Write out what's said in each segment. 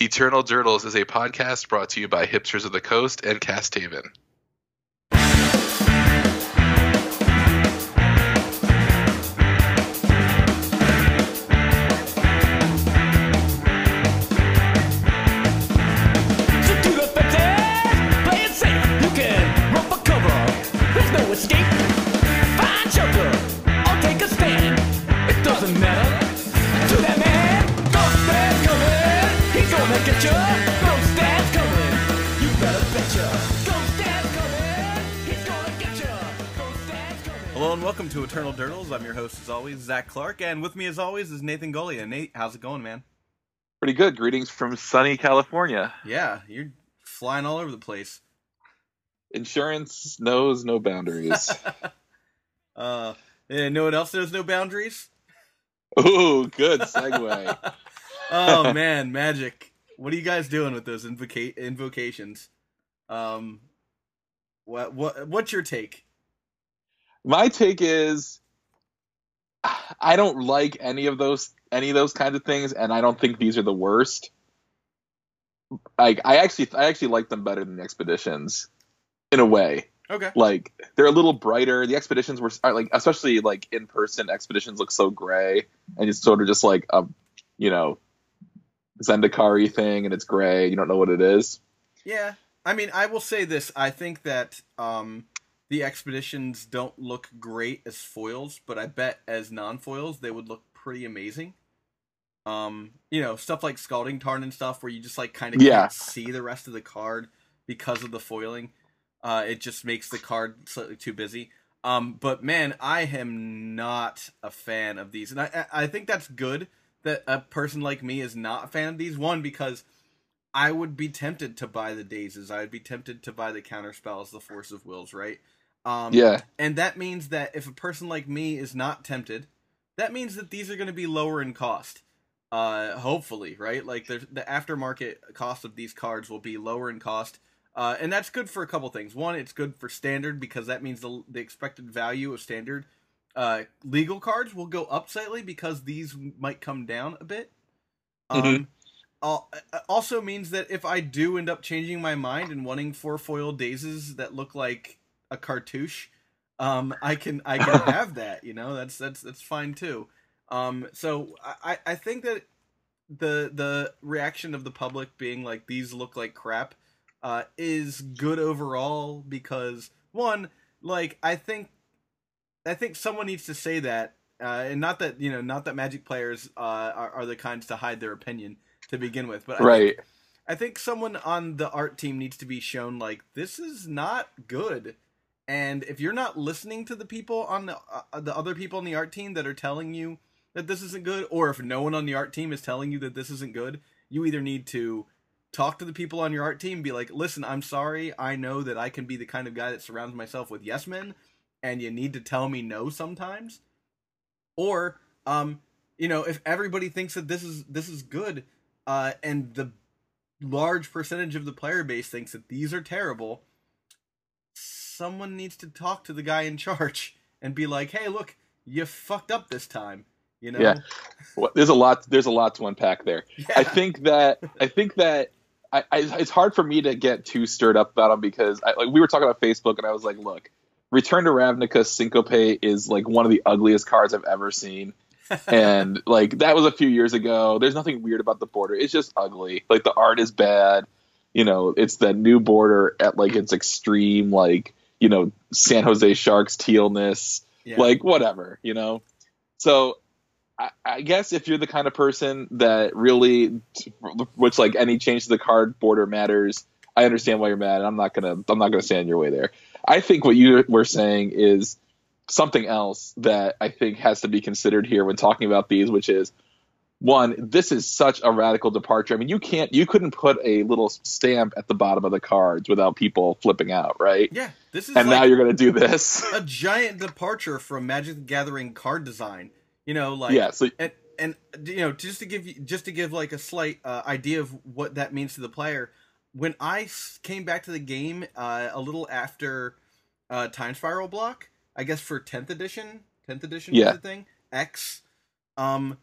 Eternal Durdles is a podcast brought to you by Hipsters of the Coast and Cast Haven. Welcome to Eternal Durdles. I'm your host as always, Zach Clark, and with me as always is Nathan Golia. Nate, how's it going, man? Pretty good. Greetings from sunny California. Yeah, you're flying all over the place. Insurance knows no boundaries. Uh, and no one else knows no boundaries. Ooh, good segue. oh man, magic! What are you guys doing with those invoca- invocations? Um, what what what's your take? My take is I don't like any of those any of those kinds of things, and I don't think these are the worst. Like I actually I actually like them better than the expeditions, in a way. Okay, Like they're a little brighter. The expeditions were are, like especially like in person expeditions look so gray, and it's sort of just like a you know Zendikari thing, and it's gray. You don't know what it is. yeah. I mean, I will say this: I think that um, the expeditions don't look great as foils, but I bet as non-foils they would look pretty amazing. Um, you know, stuff like scalding tarn and stuff, where you just like kind of Yeah. can't see the rest of the card because of the foiling. Uh, it just makes the card slightly too busy. Um, but man, I am not a fan of these, and I I I think that's good that a person like me is not a fan of these. One because I would be tempted to buy the dazes. I would be tempted to buy the counter spells, the force of wills, right? Um, Yeah, and that means that if a person like me is not tempted, that means that these are going to be lower in cost. Uh, hopefully, right? Like the the aftermarket cost of these cards will be lower in cost, uh, and that's good for a couple things. One, it's good for standard because that means the the expected value of standard uh, legal cards will go up slightly because these might come down a bit. Um, Mhm. al- uh, also means that if I do end up changing my mind and wanting four foil dazes that look like a cartouche, um, I can I can have that. You know, that's that's that's fine too. Um, so I I think that the the reaction of the public being like these look like crap uh, is good overall because one like I think I think someone needs to say that uh, and not that you know not that Magic players uh, are, are the kinds to hide their opinion to begin with, but I right. think, I think someone on the art team needs to be shown like this is not good. And if you're not listening to the people on the uh, the other people on the art team that are telling you that this isn't good, or if no one on the art team is telling you that this isn't good, you either need to talk to the people on your art team, be like, "Listen, I'm sorry. I know that I can be the kind of guy that surrounds myself with yes men, and you need to tell me no sometimes." Or, um, you know, if everybody thinks that this is this is good, uh, and the large percentage of the player base thinks that these are terrible, someone needs to talk to the guy in charge and be like, "Hey, look, you fucked up this time." You know? Yeah. Well, there's a lot. There's a lot to unpack there. Yeah. I think that I think that I, I, it's hard for me to get too stirred up about them because I, like we were talking about Facebook and I was like, look, Return to Ravnica Syncope is like one of the ugliest cards I've ever seen, and like that was a few years ago. There's nothing weird about the border. It's just ugly. Like the art is bad. You know, it's that new border at like its extreme, like you know, San Jose Sharks tealness Yeah. like whatever you know so I, I guess if you're the kind of person that really which like any change to the card border matters i understand why you're mad and i'm not gonna i'm not gonna stand your way there i think what you were saying is something else that i think has to be considered here when talking about these which is one this is such a radical departure i mean you can't you couldn't put a little stamp at the bottom of the cards without people flipping out right yeah, this is and like now you're gonna do this a giant departure from Magic the Gathering card design. You know, like yeah so and and you know just to give you just to give like a slight uh, idea of what that means to the player When I came back to the game uh, a little after uh, time spiral block i guess for 10th edition 10th edition Yeah. thing x um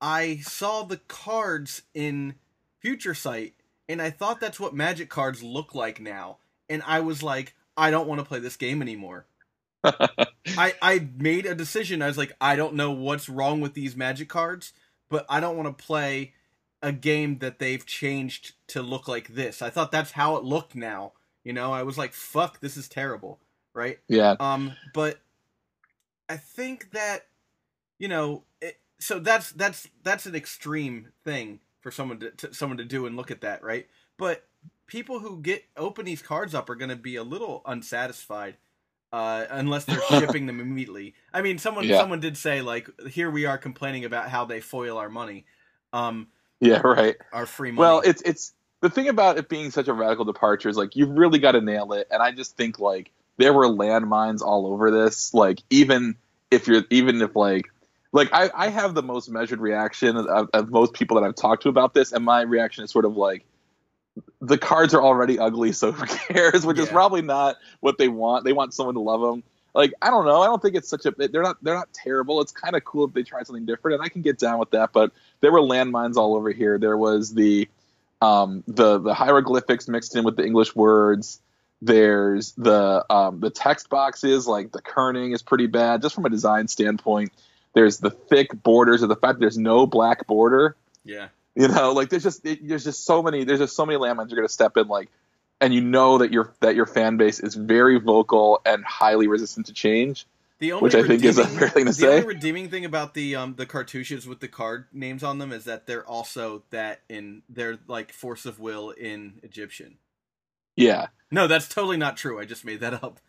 i saw the cards in Future Sight, and I thought that's what Magic cards look like now, and I was like, I don't want to play this game anymore. I I made a decision. I was like, I don't know what's wrong with these Magic cards, but I don't want to play a game that they've changed to look like this. I thought that's how it looked now. You know, I was like, fuck, this is terrible, right? Yeah. Um, but I think that you know, so that's that's that's an extreme thing for someone to, to someone to do and look at that, right? But people who get open these cards up are going to be a little unsatisfied uh, unless they're shipping them immediately. I mean, someone Yeah. someone did say like, here we are complaining about how they foil our money, um, Yeah. Right. our free money. Well, it's it's the thing about it being such a radical departure is like you've really got to nail it, and I just think like there were landmines all over this. Like even if you're even if like like I I have the most measured reaction of, of most people that I've talked to about this, and my reaction is sort of like the cards are already ugly, so who cares? Which is probably not what they want. They want someone to love them. Like I don't know. I don't think it's such a. They're not. They're not terrible. It's kind of cool if they try something different, and I can get down with that. But there were landmines all over here. There was the um, the the hieroglyphics mixed in with the English words. There's the um, the text boxes, like the kerning is pretty bad, just from a design standpoint. There's the thick borders of the fact that there's no black border. yeah, You know, like there's just it, there's just so many there's just so many landmines you're gonna step in like, and you know that your that your fan base is very vocal and highly resistant to change. the only Which I think is a fair thing to the say. only redeeming thing about the um the cartouches with the card names on them is that they're also that in they're like force of will in Egyptian. Yeah. No, that's totally not true. I just made that up.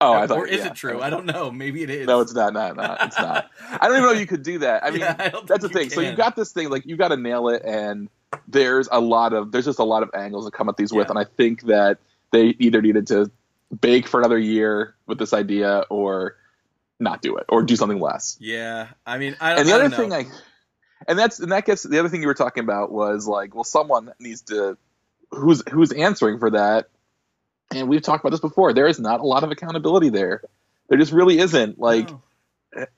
Oh, I thought, or is yeah. it true? I don't know. Maybe it is. No, it's not. Not. Not. It's not. I don't even know you could do that. I mean, Yeah, I that's the thing. So you can. got this thing like you got to nail it, and there's a lot of there's just a lot of angles to come at these with, and I think that they either needed to bake for another year with this idea or not do it or do something less. Yeah, I mean, I, And the I other thing. I and that's and that gets the other thing you were talking about was like, well, someone needs to who's who's answering for that. And we've talked about this before. There is not a lot of accountability there. There just really isn't. Like No.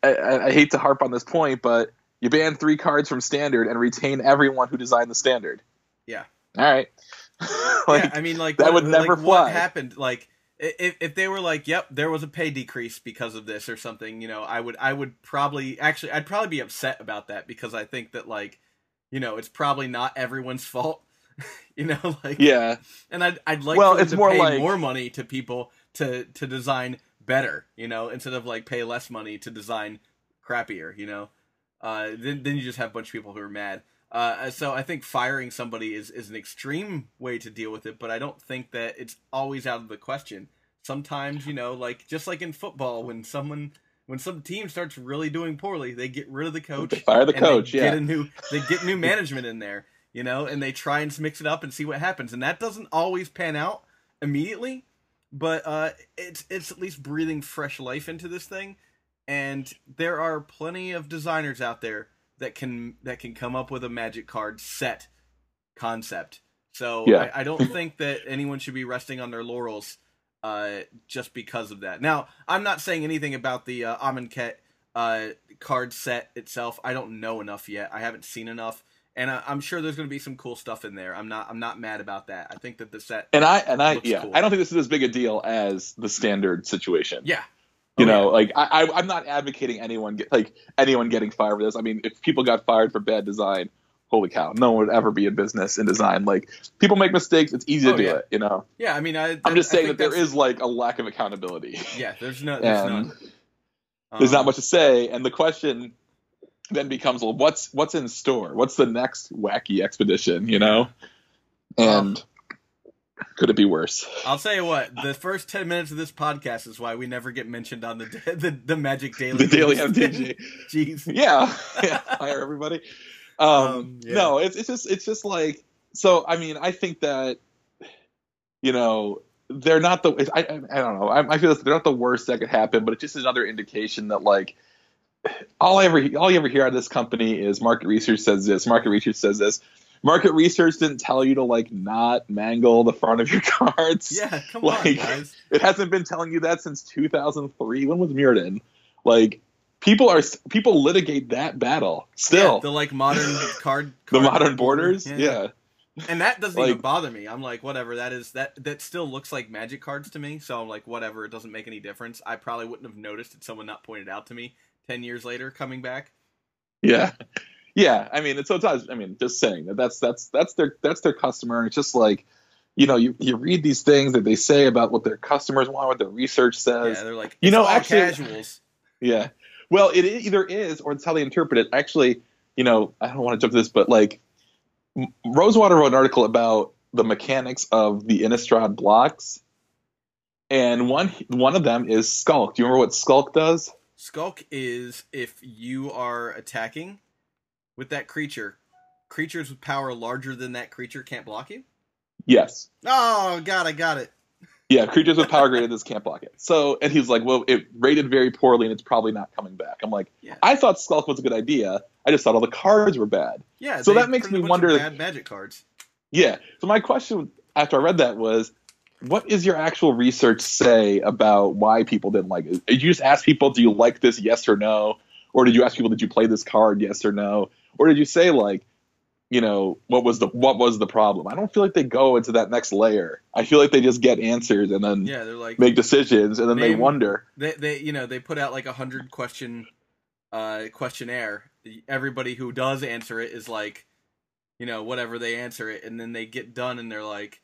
I, I, I hate to harp on this point, but you ban three cards from standard and retain everyone who designed the standard. Yeah. All right. like, yeah, I mean, like that what, would never like, fly. What happened? Like, if if they were like, "Yep, there was a pay decrease because of this" or something, you know, I would I would probably actually I'd probably be upset about that because I think that like, you know, it's probably not everyone's fault. you know, like yeah. and I'd I'd like Well, it's to more pay like- more money to people to to design better, you know, instead of like pay less money to design crappier, you know. Uh, then then you just have a bunch of people who are mad. Uh, so I think firing somebody is is an extreme way to deal with it, but I don't think that it's always out of the question. Sometimes you know, like just like in football, when someone when some team starts really doing poorly, they get rid of the coach. They fire the coach, yeah. Get a new they get new management in there, you know, and they try and mix it up and see what happens. And that doesn't always pan out immediately, but uh, it's it's at least breathing fresh life into this thing. And there are plenty of designers out there that can that can come up with a magic card set concept. So Yeah. I, I don't think that anyone should be resting on their laurels uh, just because of that. Now, I'm not saying anything about the uh, Amonkhet uh, card set itself. I don't know enough yet. I haven't seen enough, and I, I'm sure there's going to be some cool stuff in there. I'm not. I'm not mad about that. I think that the set. And I and I yeah, cool. I don't think this is as big a deal as the standard situation. Yeah. You Oh, know, like I, I, I'm not advocating anyone get like anyone getting fired for this. I mean, if people got fired for bad design, holy cow, no one would ever be in business in design. Like people make mistakes; it's easy to Oh, do yeah. it. You know, Yeah. I mean, I. I'm just saying that there that's- is like a lack of accountability, Yeah. There's no. There's and none. there's not Um, much to say. And the question then becomes, well, what's what's in store? What's the next wacky expedition? You know, and could it be worse? I'll tell you what. The first ten minutes of this podcast is why we never get mentioned on the the, the Magic Daily. The daily. MTG. Jeez. yeah, yeah, hire everybody. Um, Um, yeah. No, it's it's just it's just like so. I mean, I think that you know they're not the. I I, I don't know. I, I feel they're not the worst that could happen, but it's just another indication that like all I ever all you ever hear out of this company is market research says this, market research says this. Market research didn't tell you to like not mangle the front of your cards. Yeah. Come Like- on, guys. It hasn't been telling you that since 2003. When was Mirrodin? Like, people are people litigate that battle still. Yeah, the like modern card, the modern border. borders, yeah. and that doesn't even bother me. I'm like, whatever. That is that that still looks like magic cards to me. So I'm like, whatever. It doesn't make any difference. I probably wouldn't have noticed had someone not pointed out to me ten years later coming back. Yeah, yeah. I mean, it's so. I mean, just saying that that's that's that's their that's their customer. It's just like, you know, you you read these things that they say about what their customers want, what their research says. Yeah, they're like, You know, all actually- casuals. Yeah. Well, it either is or it's how they interpret it. Actually, you know, I don't want to jump to this, but like, Rosewater wrote an article about the mechanics of the Innistrad blocks, and one one of them is Skulk. Do you remember what Skulk does? Skulk is if you are attacking with that creature, creatures with power larger than that creature can't block you. Yes. Oh God, I got it. Yeah, creatures with power greater than this can't block it. So, and he's like, well, it rated very poorly, and it's probably not coming back. I'm like, Yeah. I thought Skulk was a good idea. I just thought all the cards were bad. Yeah. So that makes me a bunch of wonder- Bad magic cards. Yeah. So my question after I read that was, what is your actual research say about why people didn't like it? Did you just ask people, do you like this, yes or no? Or did you ask people, did you play this card, yes or no? Or did you say like, you know, what was the what was the problem? I don't feel like they go into that next layer. I feel like they just get answers and then Yeah, they're like make decisions and then they wonder. they they you know they put out like a hundred question uh questionnaire everybody who does answer it is like you know whatever they answer it and then they get done and they're like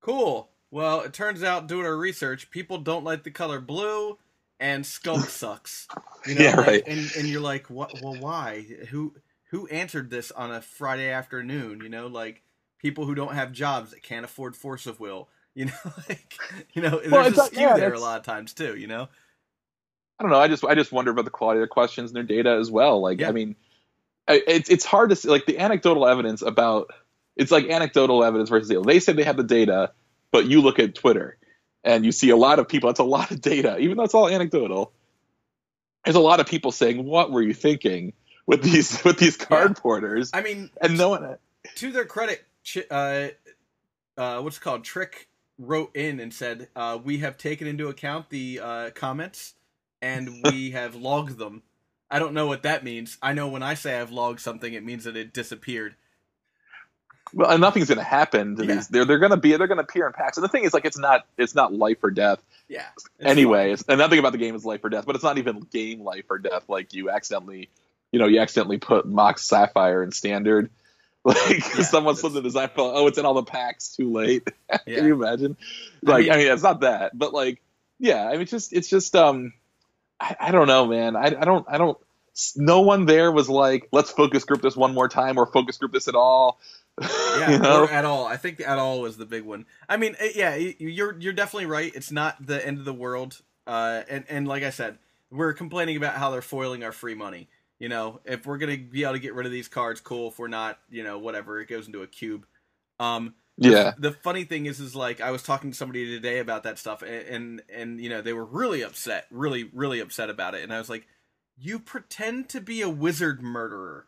cool well it turns out doing our research people don't like the color blue and Skulk sucks you know Yeah, like, right. and and you're like what well why who who answered this on a friday afternoon you know like people who don't have jobs that can't afford force of will you know like you know Well, there's a skew yeah, there a lot of times too you know I don't know. I just I just wonder about the quality of their questions and their data as well. Like Yeah. I mean, it's it's hard to see, like the anecdotal evidence about it's like anecdotal evidence versus data. They say they have the data, but you look at Twitter and you see a lot of people. That's a lot of data, even though it's all anecdotal. There's a lot of people saying, "What were you thinking with these with these card porters?" I mean, And no one. to their credit, uh, uh, what's it called? Trick wrote in and said, uh, "We have taken into account the uh, comments and we have logged them." I don't know what that means. I know when I say I've logged something, it means that it disappeared. Well, and nothing's going to happen to Yeah. these. They're they're going to be they're going to appear in packs. And the thing is, like, it's not it's not life or death. Yeah. anyway, it's, and nothing about the game is life or death, but it's not even game life or death. Like you accidentally, you know, you accidentally put Mox Sapphire in standard. Like Yeah, someone that's- slipped the design file. Oh, it's in all the packs. Too late. Yeah. Can you imagine? Like, I mean- mean, it's not that, but like, yeah. I mean, it's just, it's just, um, I, I don't know, man. I, I don't, I don't. No one there was like, let's focus group this one more time, or focus group this at all. Yeah, you know? at all. I think at all was the big one. I mean, eh, yeah, you're you're definitely right. It's not the end of the world. Uh, and and like I said, we're complaining about how they're foiling our free money. You know, if we're gonna be able to get rid of these cards, cool. If we're not, you know, whatever, it goes into a cube. Um, the- yeah. The funny thing is, is like I was talking to somebody today about that stuff, and and, and you know they were really upset, really really upset about it, and I was like, you pretend to be a wizard murderer.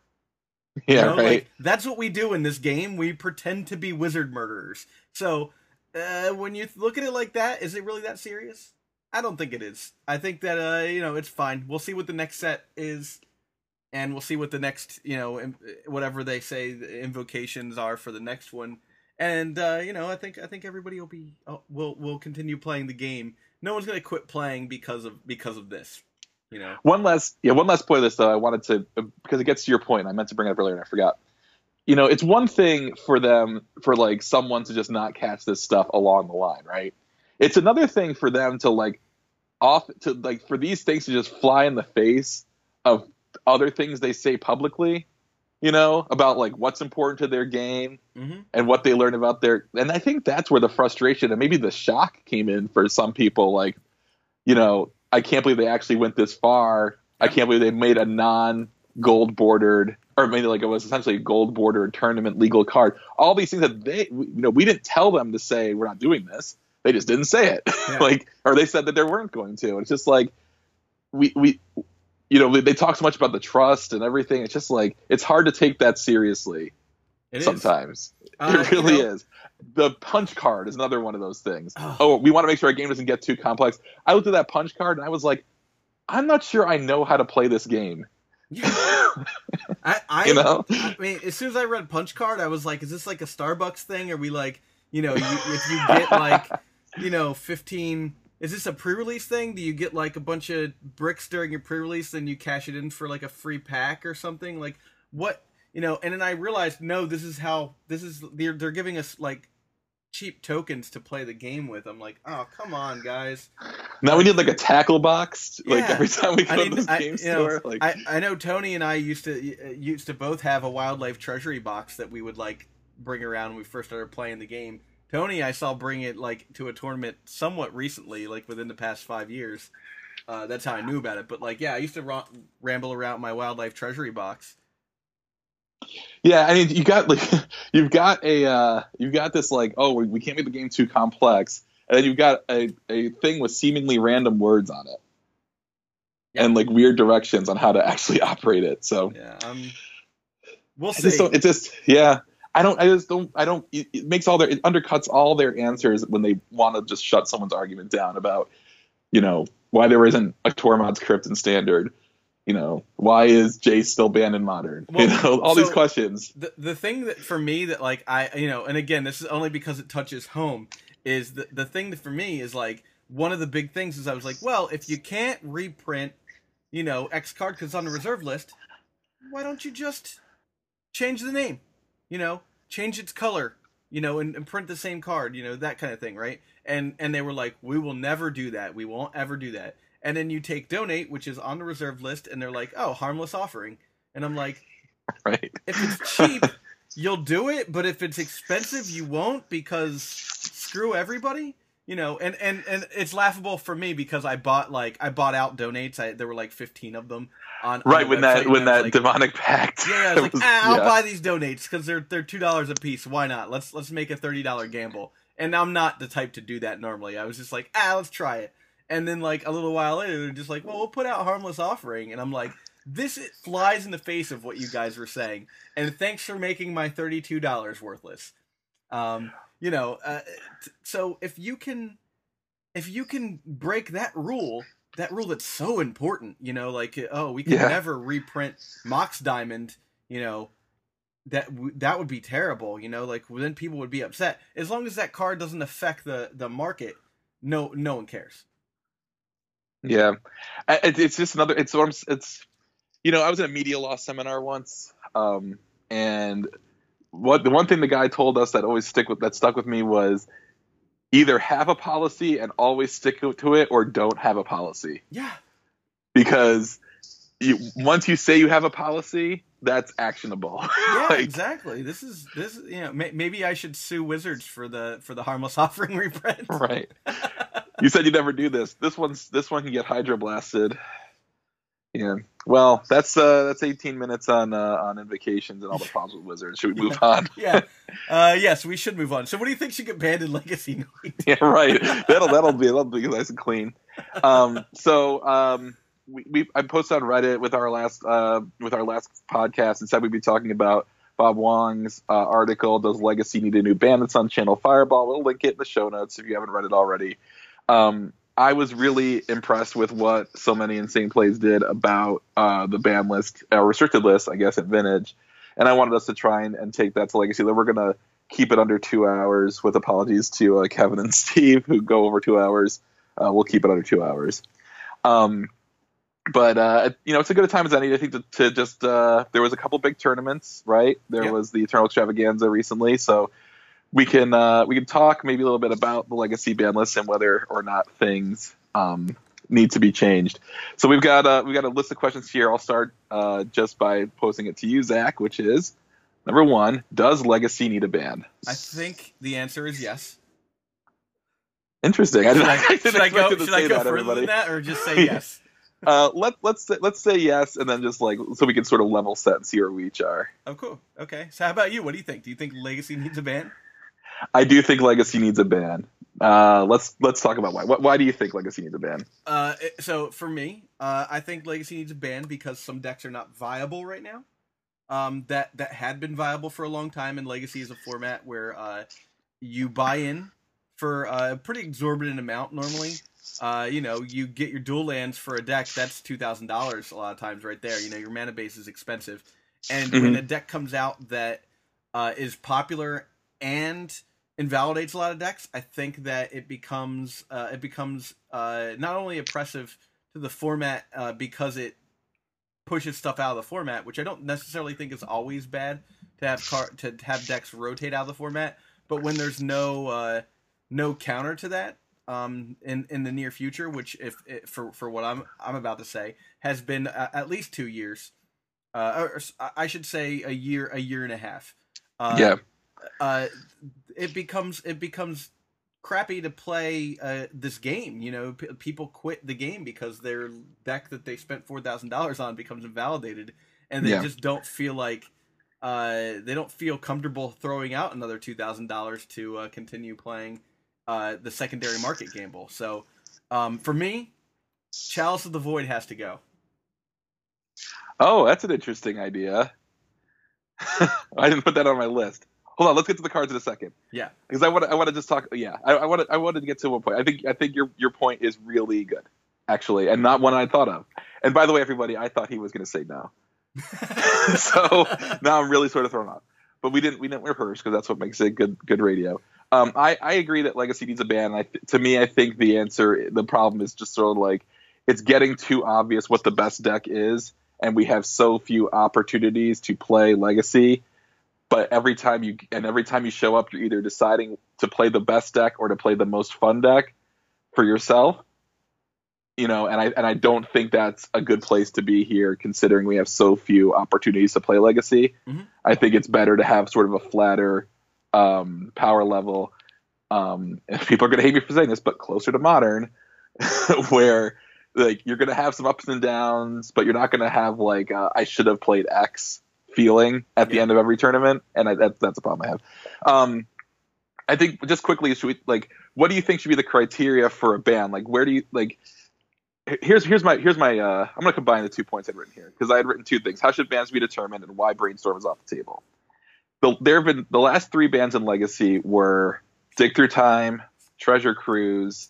You Yeah. know, right. like, that's what we do in this game. We pretend to be wizard murderers. So uh, when you look at it like that, is it really that serious? I don't think it is. I think that uh, you know it's fine. We'll see what the next set is, and we'll see what the next you know im- whatever they say the invocations are for the next one. And uh, you know, I think I think everybody will be uh, will will continue playing the game. No one's gonna quit playing because of because of this. You know. One last, yeah, one last point of this though. I wanted to because it gets to your point. I meant to bring it up earlier and I forgot. You know, it's one thing for them for like someone to just not catch this stuff along the line, right? It's another thing for them to like off to like for these things to just fly in the face of other things they say publicly. You know about like what's important to their game Mm-hmm. and what they learn about their and I think that's where the frustration and maybe the shock came in for some people like you know I can't believe they actually went this far. I can't believe they made a non gold bordered or maybe like it was essentially a gold bordered tournament legal card. All these things that they you know we didn't tell them to say we're not doing this. They just didn't say it. Yeah. like or they said that they weren't going to. It's just like we we you know they talk so much about the trust and everything. It's just like it's hard to take that seriously It is. sometimes. Uh, it you really know- is. The punch card is another one of those things. Oh. Oh, we want to make sure our game doesn't get too complex. I looked at that punch card and I was like, I'm not sure I know how to play this game. I, I, You know? I mean, as soon as I read Punch Card, I was like, "Is this like a Starbucks thing? Are we like, you know, you, if you get like, you know, fifteen? Is this a pre-release thing? Do you get like a bunch of bricks during your pre-release, and you cash it in for like a free pack or something? Like what? You know? And then I realized, no, this is how this is. They're they're giving us like cheap tokens to play the game with. I'm like, oh, come on, guys. Now we need like a tackle box, like Yeah. every time we go I to mean, this I- game you know, store. like, I, I know Tony and I used to uh, used to both have a wildlife treasury box that we would like bring around when we first started playing the game. Tony, I saw bring it like to a tournament somewhat recently, like within the past five years. Uh, that's how I knew about it. But like, yeah, I used to ra- ramble around my wildlife treasury box. Yeah, I mean, you got like you've got a uh, you've got this like, oh, we, we can't make the game too complex, and then you've got a, a thing with seemingly random words on it, Yeah. and like weird directions on how to actually operate it. So Yeah, um, we'll see. just. It just yeah. I don't. I just don't. I don't. It, it makes all their. It undercuts all their answers when they want to just shut someone's argument down about, you know, why there isn't a Tormod's crypt in standard. You know, why is Jace still banned in modern? you know, all these questions. the the thing that for me that like I you know and again this is only because it touches home is the the thing that for me is like one of the big things is I was like well if you can't reprint you know X card because it's on the reserve list why don't you just change the name you know change its color you know and, and print the same card you know that kind of thing right and and they were like we will never do that we won't ever do that and then you take donate which is on the reserve list and they're like oh harmless offering and I'm like Right. if it's cheap, you'll do it, but if it's expensive, you won't because screw everybody. You know, and and and it's laughable for me because I bought like I bought out donates. I there were like fifteen of them on on Right the when that when that like, demonic pact. yeah, I was like, was- ah, I'll yeah. buy these donates because they're they're two dollars a piece. Why not? Let's let's make a thirty dollar gamble. And I'm not the type to do that normally. I was just like, ah, let's try it. And then like a little while later, they're just like, well, we'll put out harmless offering, and I'm like, this flies in the face of what you guys were saying. And thanks for making my thirty two dollars worthless. Um, you know, uh, t- so if you can, if you can break that rule, that rule that's so important, you know, like oh, we can Yeah. never reprint Mox Diamond, you know, that w- that would be terrible, you know, like then people would be upset. As long as that card doesn't affect the the market, no no one cares. Yeah, it, it's just another. It's it's you know I was in a media law seminar once, um, and what the one thing the guy told us that always stick with that stuck with me was either have a policy and always stick to it, or don't have a policy Yeah, because you, once you say you have a policy, that's actionable. yeah, Like, exactly. This is this you know may, maybe I should sue Wizards for the for the harmless offering reprint. right. you said you'd never do this. This one's this one can get hydro blasted. Yeah. Well, that's uh that's 18 minutes on uh on invocations and all the problems with wizards. Should we move on? yeah. Uh, yes, we should move on. So, what do you think should get banned in Legacy yeah, right. That'll that'll be that'll be nice and clean. Um, so um, we, we I posted on Reddit with our last uh with our last podcast and said we'd be talking about Bob Huang's uh, article. Does Legacy need a new ban? That's on Channel Fireball. We'll link it in the show notes if you haven't read it already. Um, I was really impressed with what so many insane plays did about uh, the ban list, uh, restricted list, I guess, at Vintage, and I wanted us to try and, and take that to Legacy. That we're gonna keep it under two hours. With apologies to uh, Kevin and Steve who go over two hours. Uh, we'll keep it under two hours. Um, but uh, you know, it's a good time as any. I think to, to just uh, there was a couple big tournaments, right? There Yeah. was the Eternal Extravaganza recently, so we can uh, we can talk maybe a little bit about the legacy ban list and whether or not things um, need to be changed. So we've got uh, we've got a list of questions here. I'll start uh, just by posing it to you, Zach, which is number one: Does legacy need a ban? I think the answer is yes. Interesting. I Should I, I should I go? Should I go further everybody. than that, or just say yes? Uh, let let's say, let's say yes, and then just like so we can sort of level set and see where we each are. Oh, cool. Okay. So, how about you? What do you think? Do you think Legacy needs a ban? I do think Legacy needs a ban. Uh, let's let's talk about why. Why, why do you think Legacy needs a ban? Uh, so for me, uh, I think Legacy needs a ban because some decks are not viable right now. Um, that that had been viable for a long time, and Legacy is a format where uh, you buy in for a pretty exorbitant amount normally uh, you know, you get your dual lands for a deck. That's two thousand dollars a lot of times, right there. You know, your mana base is expensive, and when Mhm. a deck comes out that uh, is popular and invalidates a lot of decks, I think that it becomes uh, it becomes uh, not only oppressive to the format uh, because it pushes stuff out of the format, which I don't necessarily think is always bad to have car- to have decks rotate out of the format, but when there's no uh, no counter to that um, in in the near future, which if, if for for what I'm I'm about to say has been uh, at least two years, uh, or, I should say a year a year and a half. Uh, yeah, uh, it becomes it becomes crappy to play uh, this game. You know, P- people quit the game because their deck that they spent four thousand dollars on becomes invalidated, and they Yeah. just don't feel like uh, they don't feel comfortable throwing out another two thousand dollars to uh, continue playing uh, the secondary market gamble. So, um, for me, Chalice of the Void has to go. Oh, that's an interesting idea. I didn't put that on my list. Hold on, let's get to the cards in a second. Yeah. because I want to. I want to just talk. Yeah, I, I want to. I wanted to get to one point. I think. I think your your point is really good, actually, and not one I thought of. And by the way, everybody, I thought he was going to say no. so now I'm really sort of thrown off. But we didn't. We didn't rehearse because that's what makes it good. Good radio. Um, I, I agree that Legacy needs a ban. I to me, I think the answer, the problem is just sort of like it's getting too obvious what the best deck is, and we have so few opportunities to play Legacy. But every time you and every time you show up, you're either deciding to play the best deck or to play the most fun deck for yourself. You know, and I and I don't think that's a good place to be here, considering we have so few opportunities to play Legacy. Mhm. I think it's better to have sort of a flatter um, power level. Um, and people are going to hate me for saying this, but closer to modern, where like you're going to have some ups and downs, but you're not going to have like uh, I should have played X feeling at the Yeah. end of every tournament, and I, that, that's a problem I have. Um, I think just quickly, should we like what do you think should be the criteria for a ban? Like, where do you like? Here's here's my here's my uh, I'm gonna combine the two points I'd written here because I had written two things: how should bans be determined, and why brainstorm is off the table. The, there have been the last three bands in Legacy were Dig Through Time, Treasure Cruise,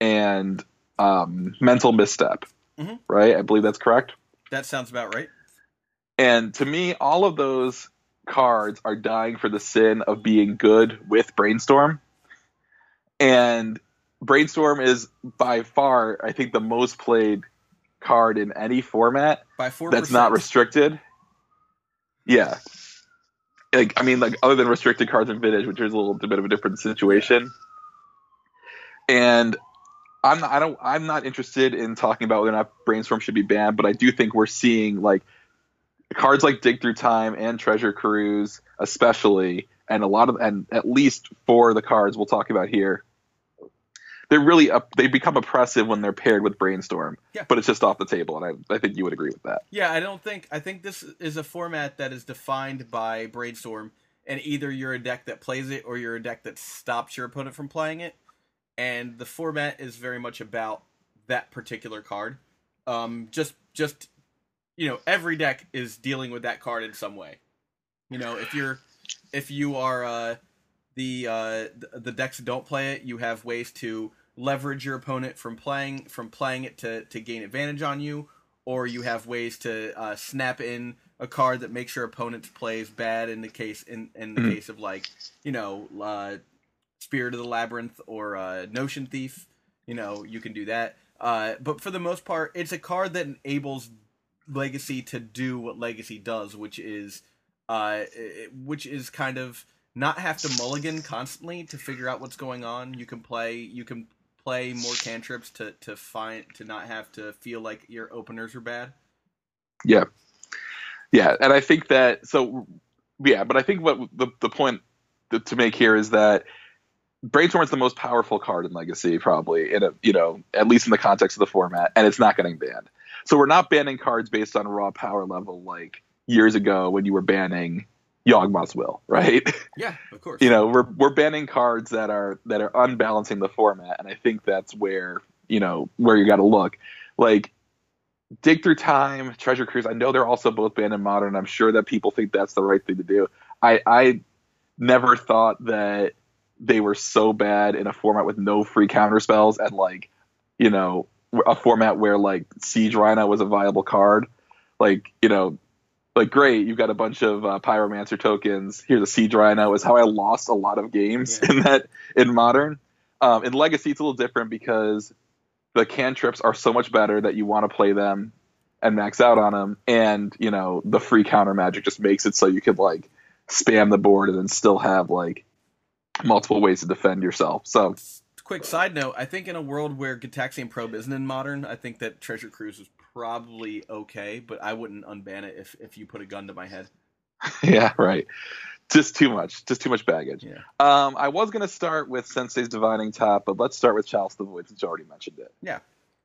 and um, Mental Misstep. Mhm. Right, I believe that's correct. that sounds about right. And to me, all of those cards are dying for the sin of being good with Brainstorm. And Brainstorm is by far, I think, the most played card in any format By four. that's not restricted. Yeah. Like I mean, like other than restricted cards and Vintage, which is a little bit of a different situation. And I'm not, I don't I'm not interested in talking about whether or not brainstorm should be banned, but I do think we're seeing like cards like Dig Through Time and Treasure Cruise, especially, and a lot of and at least four of the cards we'll talk about here. They're really up, they become oppressive when they're paired with brainstorm, Yeah. but it's just off the table, and I, I think you would agree with that. Yeah, I don't think I think this is a format that is defined by brainstorm, and either you're a deck that plays it or you're a deck that stops your opponent from playing it. And the format is very much about that particular card. Um, just just you know, every deck is dealing with that card in some way. You know, if you're if you are uh, the uh, the decks that don't play it, you have ways to leverage your opponent from playing from playing it to to gain advantage on you or you have ways to uh, snap in a card that makes your opponent's plays bad in the case in, in the Mhm. case of like you know uh, spirit of the labyrinth or uh, notion thief you know you can do that uh, but for the most part it's a card that enables legacy to do what legacy does which is uh, it- which is kind of not have to mulligan constantly to figure out what's going on you can play you can play more cantrips to to find to not have to feel like your openers are bad. Yeah, yeah, and I think that so yeah, but I think what the the point to make here is that Brainstorm is the most powerful card in Legacy, probably in a you know at least in the context of the format, and it's not getting banned. So we're not banning cards based on raw power level like years ago when you were banning Yawgmoth's Will, right? Yeah, of course. you know we're we're banning cards that are that are unbalancing the format and i think that's where you know where you got to look like dig through time treasure cruise i know they're also both banned in modern i'm sure that people think that's the right thing to do i i never thought that they were so bad in a format with no free counter spells and like you know, a format where like Siege Rhino was a viable card. Like, you know, like great, you've got a bunch of uh, Pyromancer tokens. Here's a Siege Rhino. Is how I lost a lot of games Yeah. in that in Modern. Um, in Legacy, it's a little different because the cantrips are so much better that you want to play them and max out on them, and you know the free counter magic just makes it so you could like spam the board and then still have like multiple ways to defend yourself. So Quick side note: I think in a world where Gitaxian Probe isn't in modern, I think that Treasure Cruise is probably okay, but I wouldn't unban it if if you put a gun to my head. yeah, right. Just too much, just too much baggage. Yeah. Um, I was gonna start with Sensei's Divining Top, but let's start with Chalice the Void since you already mentioned it. Yeah.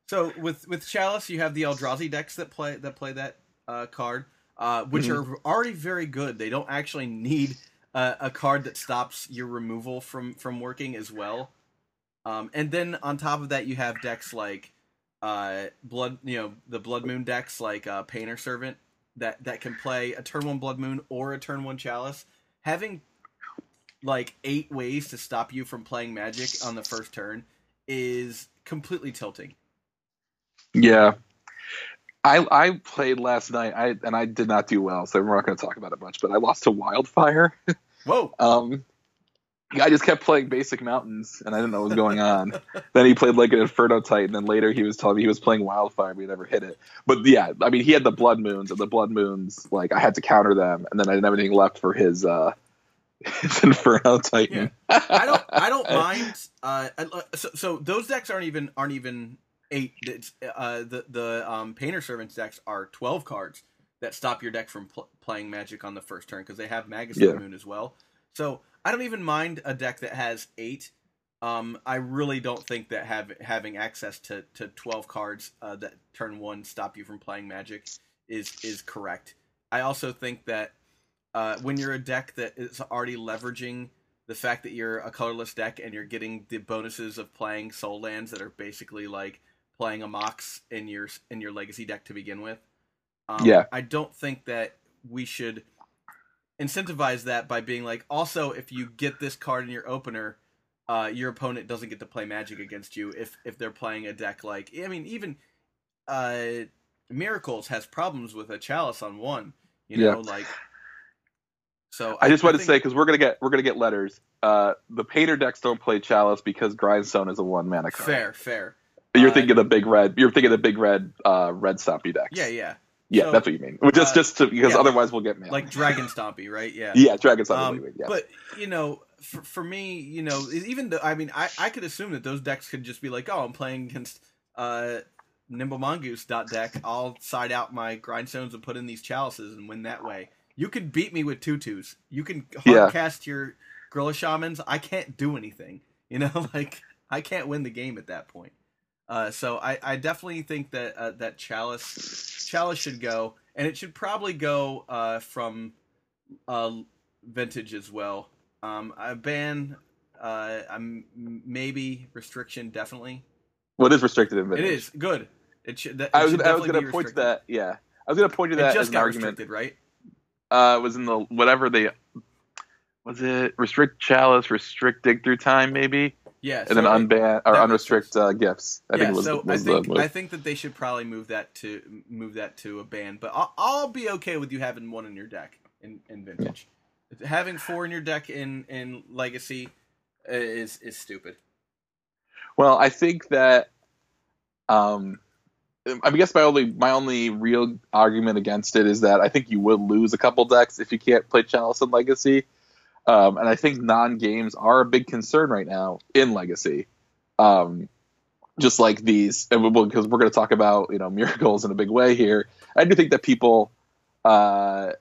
So with with Chalice, you have the Eldrazi decks that play that play that uh, card, uh, which Mhm. are already very good. They don't actually need uh, a card that stops your removal from from working as well. Um, and then on top of that, you have decks like uh, blood, you know, the Blood Moon decks like uh, Painter Servant that that can play a turn one Blood Moon or a turn one Chalice. Having like eight ways to stop you from playing Magic on the first turn is completely tilting. Yeah. I I played last night, I and I did not do well, so we're not going to talk about it much. But I lost to Wildfire. Whoa. Um, guy just kept playing basic mountains, and I didn't know what was going on. then he played like an Inferno Titan, and later he was telling me he was playing Wildfire, but he never hit it. But yeah, I mean, he had the Blood Moons, and the Blood Moons, like I had to counter them, and then I didn't have anything left for his uh his Inferno Titan. I don't I don't mind. Uh, so, so those decks aren't even aren't even eight. Uh, the the um, Painter Servants decks are twelve cards that stop your deck from pl- playing Magic on the first turn because they have Magus Yeah. Moon as well. So I don't even mind a deck that has eight. Um, I really don't think that have, having access to, to twelve cards uh, that turn one stop you from playing Magic is is correct. I also think that uh, when you're a deck that is already leveraging the fact that you're a colorless deck and you're getting the bonuses of playing Sol lands that are basically like playing a mox in your in your legacy deck to begin with. Um, Yeah. I don't think that we should incentivize that by being like, also if you get this card in your opener, uh, your opponent doesn't get to play Magic against you if if they're playing a deck like I mean even uh, Miracles has problems with a Chalice on one, you know, like. So I just wanted to say because we're gonna get we're gonna get letters. Uh, the Painter decks don't play Chalice because Grindstone is a one mana card. fair, fair. You're Uh, thinking of the big red. You're thinking of the big red uh, red stompy decks. Yeah, yeah. Yeah. So, that's what you mean. Just uh, just to, because yeah, otherwise we'll get mail. Like Dragon Stompy, right? Yeah. yeah, Dragon Stompy. Um, yes. But you know, for, for me, you know, even though I mean, I, I could assume that those decks could just be like, oh, I'm playing against uh, Nimble Mongoose dot deck. I'll side out my grindstones and put in these chalices and win that way. You can beat me with tutus. You can hard Yeah. cast your Gorilla Shamans. I can't do anything. You know, like I can't win the game at that point. Uh, so I, I definitely think that uh, that chalice chalice should go, and it should probably go uh, from uh, vintage as well. Um, I ban, uh, I'm maybe restriction definitely. what is restricted in Vintage? is good. It should. That, I was should I was gonna point to that. Yeah, I was gonna point to It that as just an got restricted, right? Uh, it was in the whatever they was it restrict Chalice, restrict dig through time maybe, Yeah. and then unban or unrestrict uh, gifts. I yeah, think was, so was I think. I think that they should probably move that to move that to a ban, but I'll, I'll be okay with you having one in your deck in, in vintage. Having four in your deck in in legacy uh, is is stupid. Well, I think that um I guess my only my only real argument against it is that I think you would lose a couple decks if you can't play Chalice and Legacy. Um, and I think non games are a big concern right now in Legacy. Um, just like these, because we're going to talk about you know miracles in a big way here. I do think that people, uh,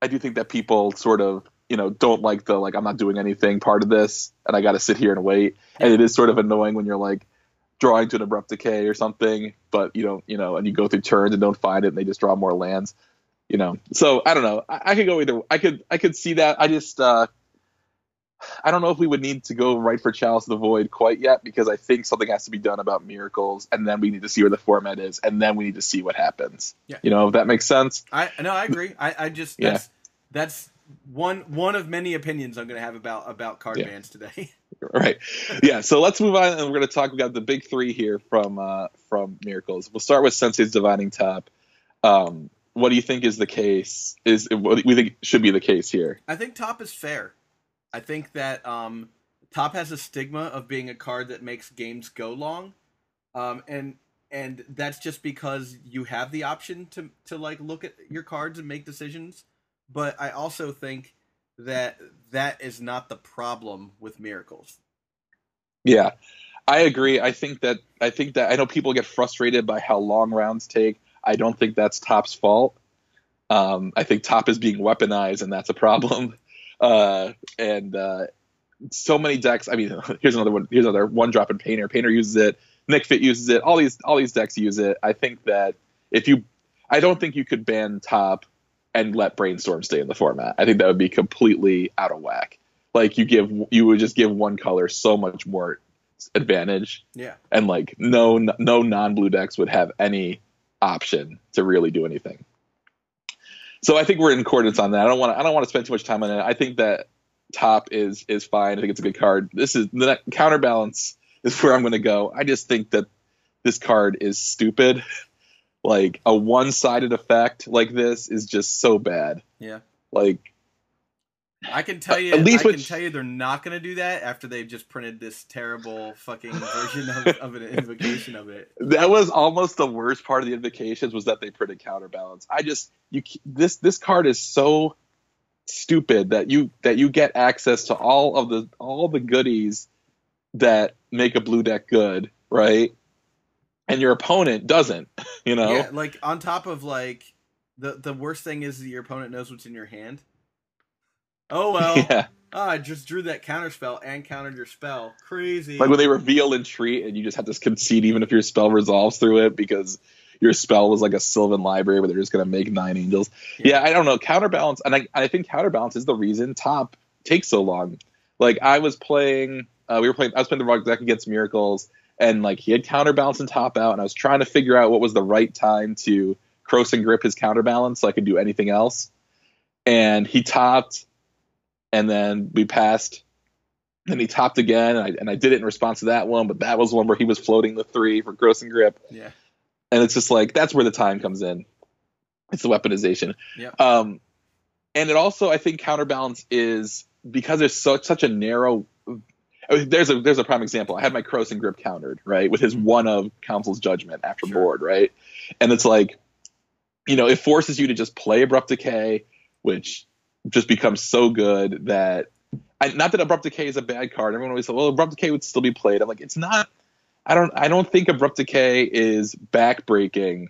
I do think that people sort of you know don't like the like I'm not doing anything part of this, and I got to sit here and wait. And it is sort of annoying when you're like drawing to an abrupt decay or something, but you don't you know, and you go through turns and don't find it, and they just draw more lands. You know, so I don't know. I, I could go either. I could I could see that. I just uh, I don't know if we would need to go right for Chalice of the Void quite yet because I think something has to be done about miracles, and then we need to see where the format is, and then we need to see what happens. Yeah. You know, if that makes sense. I no, I agree. I, I just Yeah. that's that's one one of many opinions I'm going to have about about card Yeah. bans today. right. Yeah. So let's move on, and we're going to talk. We got the big three here from uh, from Miracles. We'll start with Sensei's Divining Top. Um, what do you think is the case? Is what we think should be the case here? I think top is fair. I think that um, top has a stigma of being a card that makes games go long, um, and and that's just because you have the option to to like look at your cards and make decisions. But I also think that that is not the problem with miracles. Yeah, I agree. I think that I think that I know people get frustrated by how long rounds take. I don't think that's Top's fault. Um, I think Top is being weaponized, and that's a problem. Uh, and uh, so many decks. I mean, here's another one. Here's another one drop in Painter. Painter uses it. Nic Fit uses it. All these all these decks use it. I think that if you, I don't think you could ban Top and let Brainstorm stay in the format. I think that would be completely out of whack. Like you give you would just give one color so much more advantage, Yeah. and like no no non blue decks would have any option to really do anything. So I think we're in accordance on that. I don't want to I don't want to spend too much time on it. I think that top is is fine. I think it's a good card. This is the counterbalance is where I'm going to go. I just think that this card is stupid. Like a one-sided effect like this is just so bad. Yeah. Like I can tell you. At least I can tell you they're not going to do that after they've just printed this terrible fucking version of, of an invocation of it. that was almost the worst part of the invocations was that they printed counterbalance. I just you this this card is so stupid that you that you get access to all of the all the goodies that make a blue deck good, right? And your opponent doesn't, you know? Yeah, like on top of like the the worst thing is that your opponent knows what's in your hand. Oh well. yeah. Ah, I just drew that counter spell and countered your spell. Crazy. Like when they reveal Entreat, and you just have to concede even if your spell resolves through it because your spell was like a Sylvan library where they're just gonna make nine angels. Yeah, I don't know. Counterbalance and I, I think counterbalance is the reason top takes so long. Like I was playing uh, we were playing I was playing the rock deck against miracles and like he had counterbalance and top out and I was trying to figure out what was the right time to Krosan Grip his counterbalance so I could do anything else. And he topped and then we passed then he topped again, and I, and I did it in response to that one, but that was one where he was floating the three for Krosan Grip, yeah. and it's just like that's where the time comes in. It's the weaponization. Yeah. Um, and it also I think counterbalance is because there's so such a narrow. I mean, There's a there's a prime example. I had my Krosan Grip countered right with his one of council's judgment after Sure. board right, and it's like, you know, it forces you to just play abrupt decay, which just becomes so good that I, not that abrupt decay is a bad card. Everyone always says, "Well, abrupt decay would still be played." I'm like, it's not. I don't. I don't think abrupt decay is backbreaking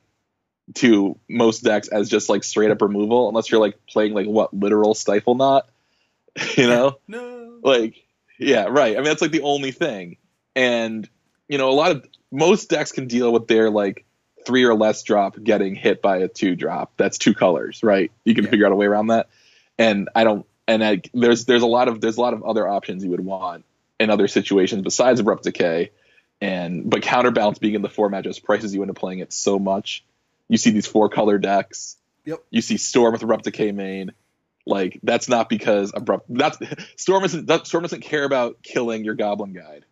to most decks as just like straight up removal, unless you're like playing like what literal Stiflenought. you know, No. like yeah, right. I mean, that's like the only thing, and you know, a lot of most decks can deal with their like three or less drop getting hit by a two drop. That's two colors, right? You can Yeah. figure out a way around that. And I don't. And I, there's there's a lot of there's a lot of other options you would want in other situations besides abrupt decay. And but counterbalance being in the format just prices you into playing it so much. You see these four color decks. Yep. You see Storm with abrupt decay main. Like that's not because abrupt. That's Storm isn't. that- Storm doesn't care about killing your Goblin Guide.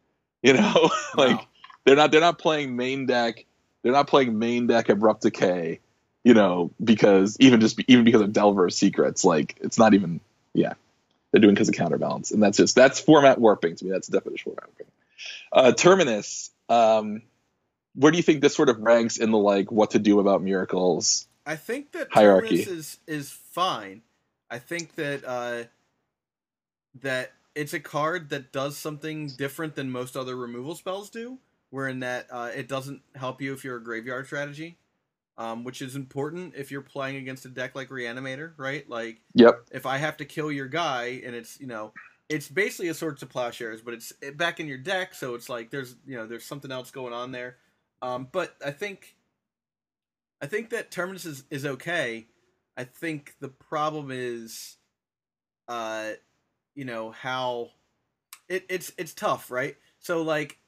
You know, like No. they're not. They're not playing main deck. They're not playing main deck abrupt decay. You know, because even just even because of Delver's secrets, like it's not even. Yeah, they're doing because of counterbalance, and that's just that's format warping to me. That's definition format warping. Uh, Terminus. Um, where do you think this sort of ranks in the like what to do about miracles? I think that Hierarchy. Terminus is is fine. I think that uh, that it's a card that does something different than most other removal spells do. Where in that uh, it doesn't help you if you're a graveyard strategy, um, which is important if you're playing against a deck like Reanimator, right? Like Yep. if I have to kill your guy and it's you know it's basically a Swords to Plowshares, but it's back in your deck, so it's like there's you know there's something else going on there. Um, but I think I think that Terminus is, is okay. I think the problem is, uh, you know how it, it's it's tough, right? So like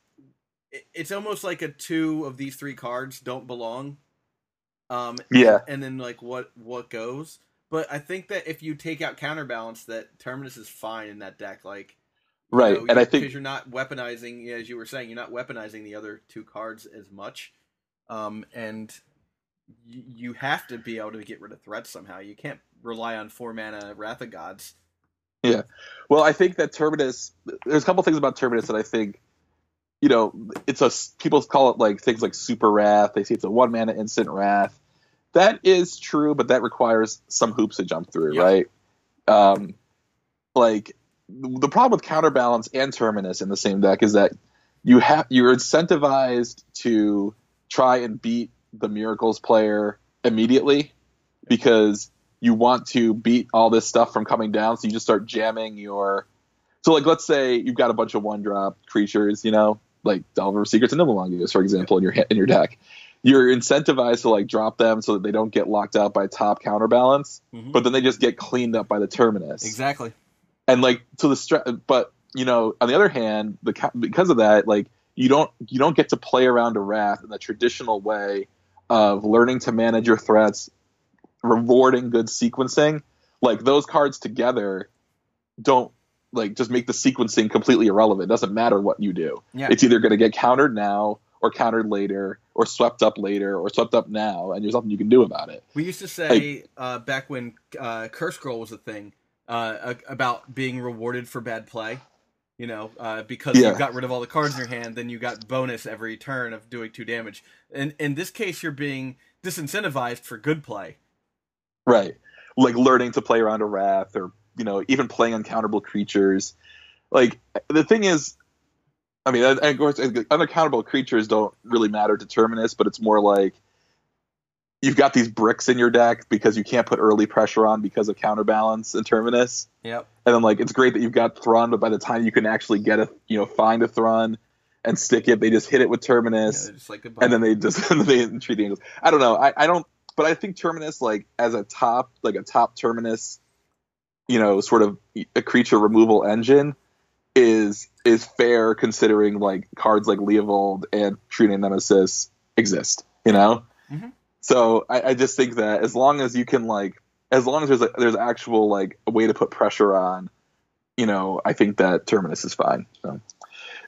it, it's almost like a two of these three cards don't belong. Um, Yeah. and then like what what goes. But I think that if you take out counterbalance, that Terminus is fine in that deck. Like right. know, and I think because you're not weaponizing, as you were saying, you're not weaponizing the other two cards as much, um, and y- you have to be able to get rid of threats somehow. You can't rely on four mana Wrath of Gods. Yeah, well, I think that Terminus. There's a couple things about Terminus that I think, you know, it's a people call it like things like super wrath. They say it's a one mana instant wrath. That is true, but that requires some hoops to jump through, Yeah. right? Um, like the problem with counterbalance and Terminus in the same deck is that you have you're incentivized to try and beat the Miracles player immediately because you want to beat all this stuff from coming down. So you just start jamming your. So like, let's say you've got a bunch of one drop creatures, you know, like Delver Secrets and Nimble Mongoose, for example, in your in your deck. You're incentivized to like drop them so that they don't get locked out by top counterbalance, Mhm. but then they just get cleaned up by the terminus Exactly. and like to the stre- but you know on the other hand the ca- because of that like you don't you don't get to play around a wrath in the traditional way of learning to manage your threats rewarding good sequencing like those cards together don't like just make the sequencing completely irrelevant it doesn't matter what you do Yeah. it's either going to get countered now or countered later or swept up later or swept up now and there's nothing you can do about it We used to say uh, back when uh, Cursed Scroll was a thing uh, about being rewarded for bad play. You know, uh, because Yeah. you got rid of all the cards in your hand, then you got bonus every turn of doing two damage. And in this case, you're being disincentivized for good play. Right. Like learning to play around a wrath or, you know, even playing uncounterable creatures. Like the thing is I mean, and of course, unaccountable creatures don't really matter to Terminus, but it's more like you've got these bricks in your deck because you can't put early pressure on because of counterbalance in Terminus. Yep. And then like it's great that you've got Thrun, but by the time you can actually get a you know find a Thrun and stick it, they just hit it with Terminus just like and then they just they treat the angels. I don't know. I, I don't. But I think Terminus, like as a top, like a top Terminus, you know, sort of a creature removal engine, is is fair considering like cards like Leovold and True-Name Nemesis exist. You know. Mhm. So I, I just think that as long as you can like, as long as there's a, there's actual like a way to put pressure on, you know, I think that Terminus is fine. So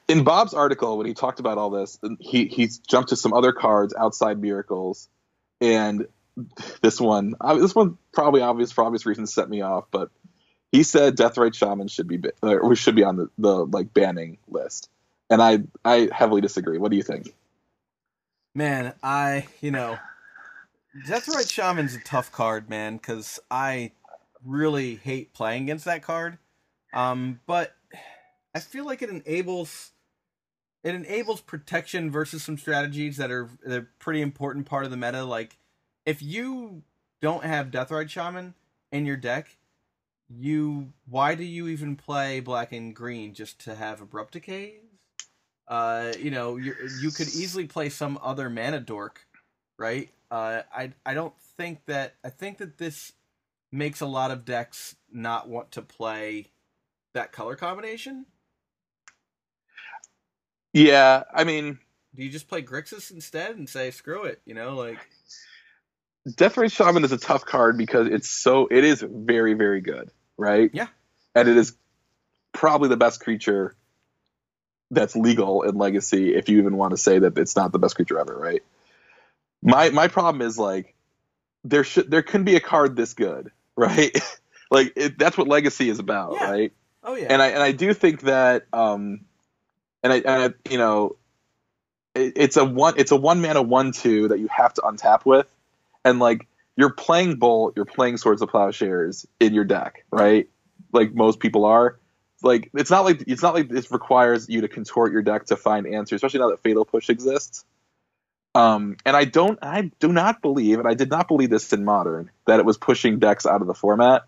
in Bob's article, when he talked about all this, he he jumped to some other cards outside miracles, and this one, this one probably obvious for obvious reasons set me off, but he said death Deathrite Shaman should be or should be on the, the like banning list, and I I heavily disagree. What do you think? Man, I you know, Deathrite Shaman's a tough card, man, because I really hate playing against that card. Um, but I feel like it enables it enables protection versus some strategies that are a pretty important part of the meta. Like if you don't have death Deathrite Shaman in your deck, you why do you even play black and green just to have abrupt decays? Uh, you know, you you could easily play some other mana dork, right? Uh, I I don't think that I think that this makes a lot of decks not want to play that color combination. Yeah, I mean, Do you just play Grixis instead and say screw it? You know, like Deathrite Shaman is a tough card because it's so it is very very good, right? Yeah. and it is probably the best creature that's legal in Legacy. If you even want to say that it's not the best creature ever, right? My my problem is like there should there can be a card this good, right? like it, that's what Legacy is about, Yeah. right? oh yeah, and I and I do think that um, and I, and I you know, it, it's a one it's a one mana one two that you have to untap with, and like you're playing Bolt, you're playing Swords of Plowshares in your deck, right? Like most people are. Like it's not like it's not like this requires you to contort your deck to find answers, especially now that Fatal Push exists. Um, and I don't, I do not believe, and I did not believe this in Modern, that it was pushing decks out of the format.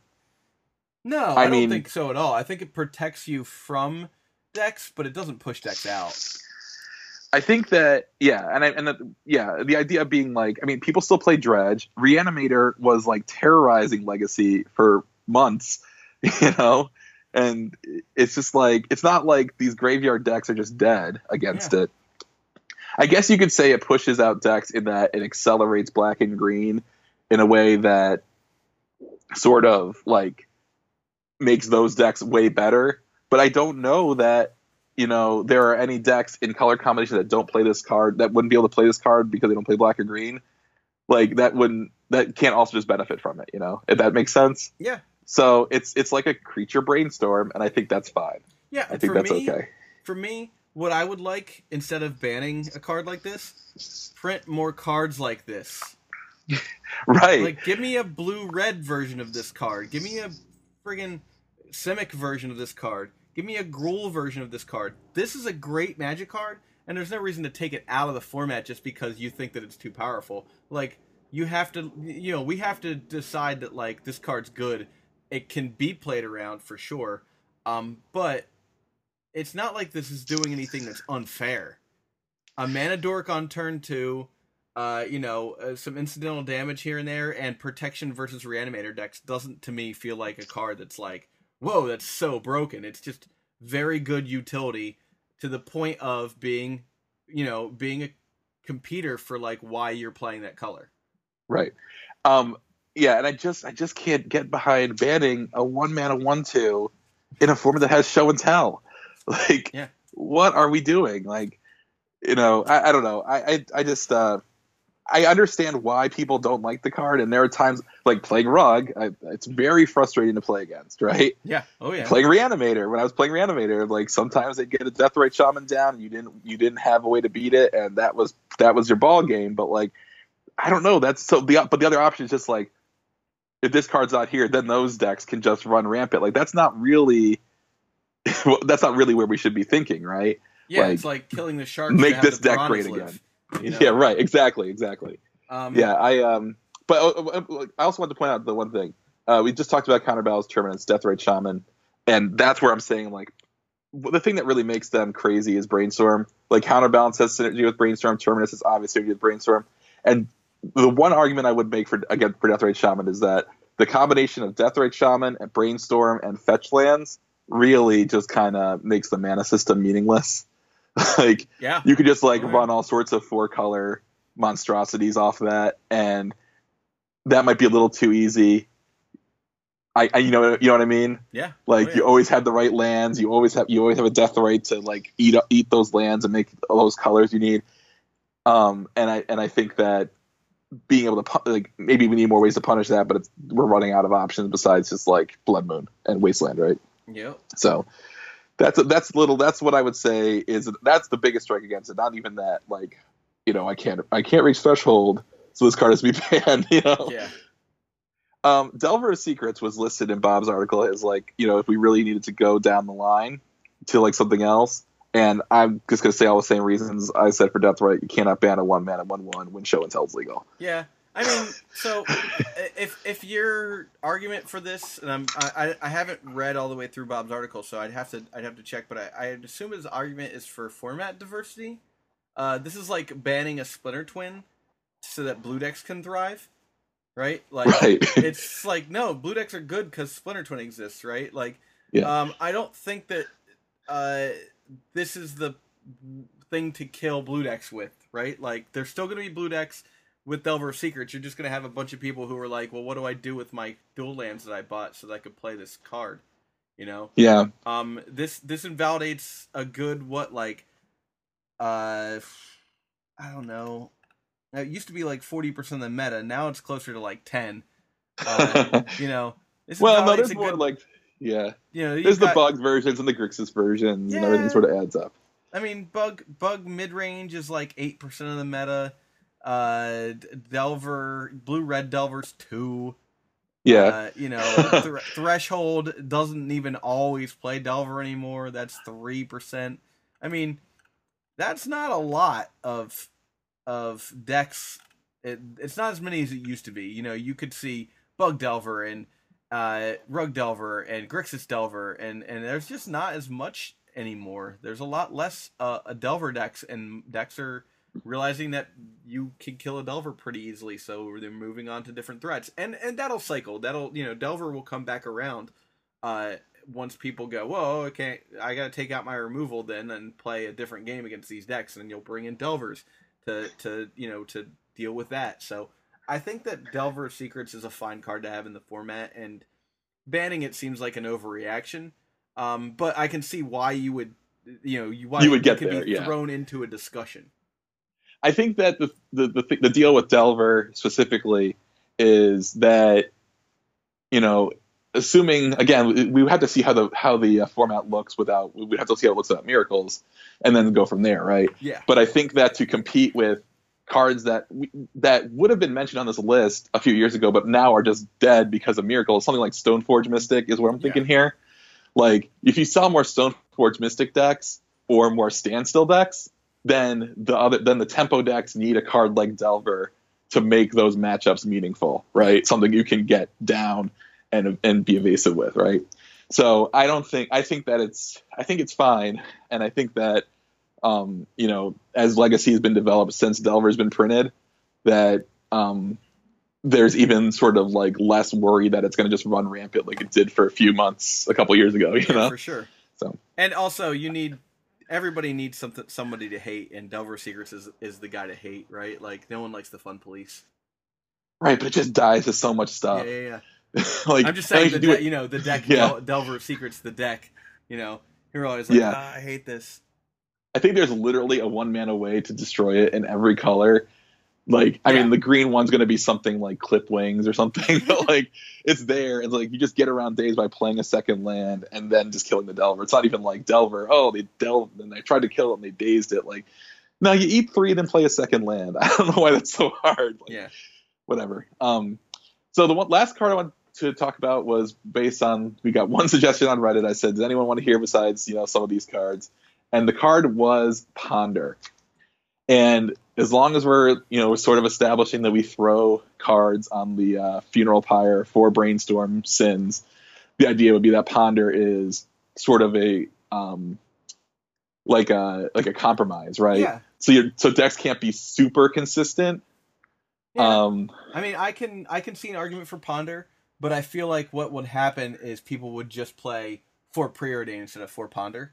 no, I I, don't mean- think so at all. I think it protects you from decks, but it doesn't push decks out. I think that yeah, and I, and the, yeah, the idea of being like, I mean, people still play Dredge. Reanimator was like terrorizing Legacy for months, you know, and it's just like it's not like these graveyard decks are just dead against it. I guess you could say it pushes out decks in that it accelerates black and green in a way that sort of like makes those decks way better. but I don't know that you know there are any decks in color combination that don't play this card that wouldn't be able to play this card because they don't play black or green. Like that wouldn't that can't also just benefit from it, you know, if that makes sense. Yeah. So it's it's like a creature brainstorm, and I think that's fine. Yeah, I think that's me, okay. For me, what I would like instead of banning a card like this, print more cards like this. Right. Like, give me a blue red version of this card. Give me a friggin' Simic version of this card. Give me a Gruul version of this card. This is a great magic card, and there's no reason to take it out of the format just because you think that it's too powerful. Like, you have to, you know, we have to decide that, like, this card's good. It can be played around for sure, um, but it's not like this is doing anything that's unfair. A mana dork on turn two, uh, you know, uh, some incidental damage here and there, and protection versus reanimator decks doesn't to me feel like a card that's like, whoa, that's so broken. It's just very good utility to the point of being, you know, being a competitor for like why you're playing that color. Right. Um, yeah, and I just I just can't get behind banning a one mana one two in a format that has show and tell. Like, Yeah. what are we doing? Like, you know, I, I don't know. I I, I just uh, I understand why people don't like the card, and there are times like playing Rug. I, it's very frustrating to play against, right? Yeah. Oh yeah. playing Reanimator. When I was playing Reanimator, like sometimes they'd get a Deathrite Shaman down, and you didn't you didn't have a way to beat it, and that was that was your ball game. But like, I don't know. That's so the but the other option is just like if this card's not here, then those decks can just run rampant. Like that's not really that's not really where we should be thinking, right? yeah, like, it's like killing the shark. make to have this the deck great live, again. You know? Yeah, right. Exactly, exactly. Um, Yeah, I um, but uh, I also wanted to point out the one thing uh, we just talked about counterbalance terminus, death Deathrite Shaman, and that's where I'm saying like the thing that really makes them crazy is brainstorm. Like counterbalance has synergy with brainstorm, terminus is obvious synergy with brainstorm, and the one argument I would make for again for death Deathrite Shaman is that the combination of death Deathrite Shaman and brainstorm and fetch lands really just kind of makes the mana system meaningless. like Yeah. you could just like Right. run all sorts of four color monstrosities off that and that might be a little too easy I, I you know you know what I mean Yeah. like Oh, yeah. you always have the right lands you always have you always have a Deathrite to like eat eat those lands and make all those colors you need um and I and I think that being able to like maybe we need more ways to punish that but it's, we're running out of options besides just like blood moon and wasteland right Yeah. so that's that's little. That's what I would say is that's the biggest strike against it. Not even that like you know I can't I can't reach threshold, so this card has to be banned. You know. Yeah. Um, Delver's Secrets was listed in Bob's article as like you know if we really needed to go down the line to like something else. And I'm just gonna say all the same reasons I said for Deathrite. You cannot ban a one mana one one when show and tell is legal. Yeah, I mean, so if if your argument for this, and I'm, I I- haven't read all the way through Bob's article, so I'd have to I'd have to check, but I I assume his argument is for format diversity. Uh, this is like banning a Splinter Twin so that blue decks can thrive, right? Like Right. it's like no, blue decks are good because Splinter Twin exists, right? Like, Yeah. um, I don't think that uh, this is the thing to kill blue decks with, right? Like, there's still going to be blue decks with Delver of Secrets. You're just going to have a bunch of people who are like, well, what do I do with my dual lands that I bought so that I could play this card? You know, yeah. um, this this invalidates a good what like, uh, I don't know. It used to be like forty percent of the meta. Now it's closer to like ten. Uh, you know, this well, no, there's more good, like yeah. you know, There's you've the got- bugged versions and the Grixis versions yeah, and everything sort of adds up. I mean, bug bug mid range is like eight percent of the meta. Uh, Delver blue red Delver's two. Yeah. Uh, you know, Thr- threshold doesn't even always play Delver anymore. That's three percent. I mean, that's not a lot of of decks. It, it's not as many as it used to be. You know, you could see Bug Delver and uh, Rug Delver and Grixis Delver, and and there's just not as much anymore. There's a lot less uh, a Delver decks, and decks are realizing that you can kill a Delver pretty easily, so they're moving on to different threats, and and that'll cycle. That'll you know Delver will come back around. Uh, once people go, whoa, okay, I gotta take out my removal then and play a different game against these decks, and then you'll bring in Delvers to to you know to deal with that. So I think that Delver of Secrets is a fine card to have in the format, and banning it seems like an overreaction. Um, but I can see why you would, you know, you why You would get could there, be yeah. thrown into a discussion. I think that the the the, the deal with Delver specifically is that you know, assuming again, we would have to see how the how the uh, format looks without we would have to see how it looks without miracles, and then go from there, right? Yeah. But I think that to compete with cards that we, that would have been mentioned on this list a few years ago, but now are just dead because of miracles, something like Stoneforge Mystic is what I'm thinking here. Like, if you saw more Stoneforge Mystic decks or more Standstill decks, then the other then the tempo decks need a card like Delver to make those matchups meaningful, right? Something you can get down and and be evasive with, right? So I don't think I think that it's I think it's fine, and I think that um, you know as Legacy has been developed since Delver's been printed, that um, there's even sort of like less worry that it's going to just run rampant like it did for a few months a couple years ago, you Yeah, know? for sure. So. and also you need everybody needs something somebody to hate, and Delver Secrets is is the guy to hate, right? Like no one likes the fun police. Right, but it just dies to so much stuff. yeah, yeah. like I'm just saying the de- you know the deck Yeah. Del- Delver Secrets the deck. You know, you're always like, Yeah. ah, I hate this. I think there's literally a one mana way to destroy it in every color. Like, I Yeah. mean, the green one's going to be something like Clip Wings or something, but like, it's there. It's like you just get around Daze by playing a second land and then just killing the Delver. It's not even like Delver, oh, they delved and they tried to kill it and they dazed it. Like, no, you eat three, then play a second land. I don't know why that's so hard. Like, Yeah. whatever. Um, so the one last card I want to talk about was based on we got one suggestion on Reddit. I said, does anyone want to hear besides you know some of these cards? And the card was Ponder. And as long as we're you know sort of establishing that we throw cards on the uh, funeral pyre for brainstorm sins, the idea would be that Ponder is sort of a um, like a like a compromise, right? Yeah. So your so decks can't be super consistent. Yeah. Um, I mean, I can I can see an argument for Ponder, but I feel like what would happen is people would just play for Preordain instead of for Ponder.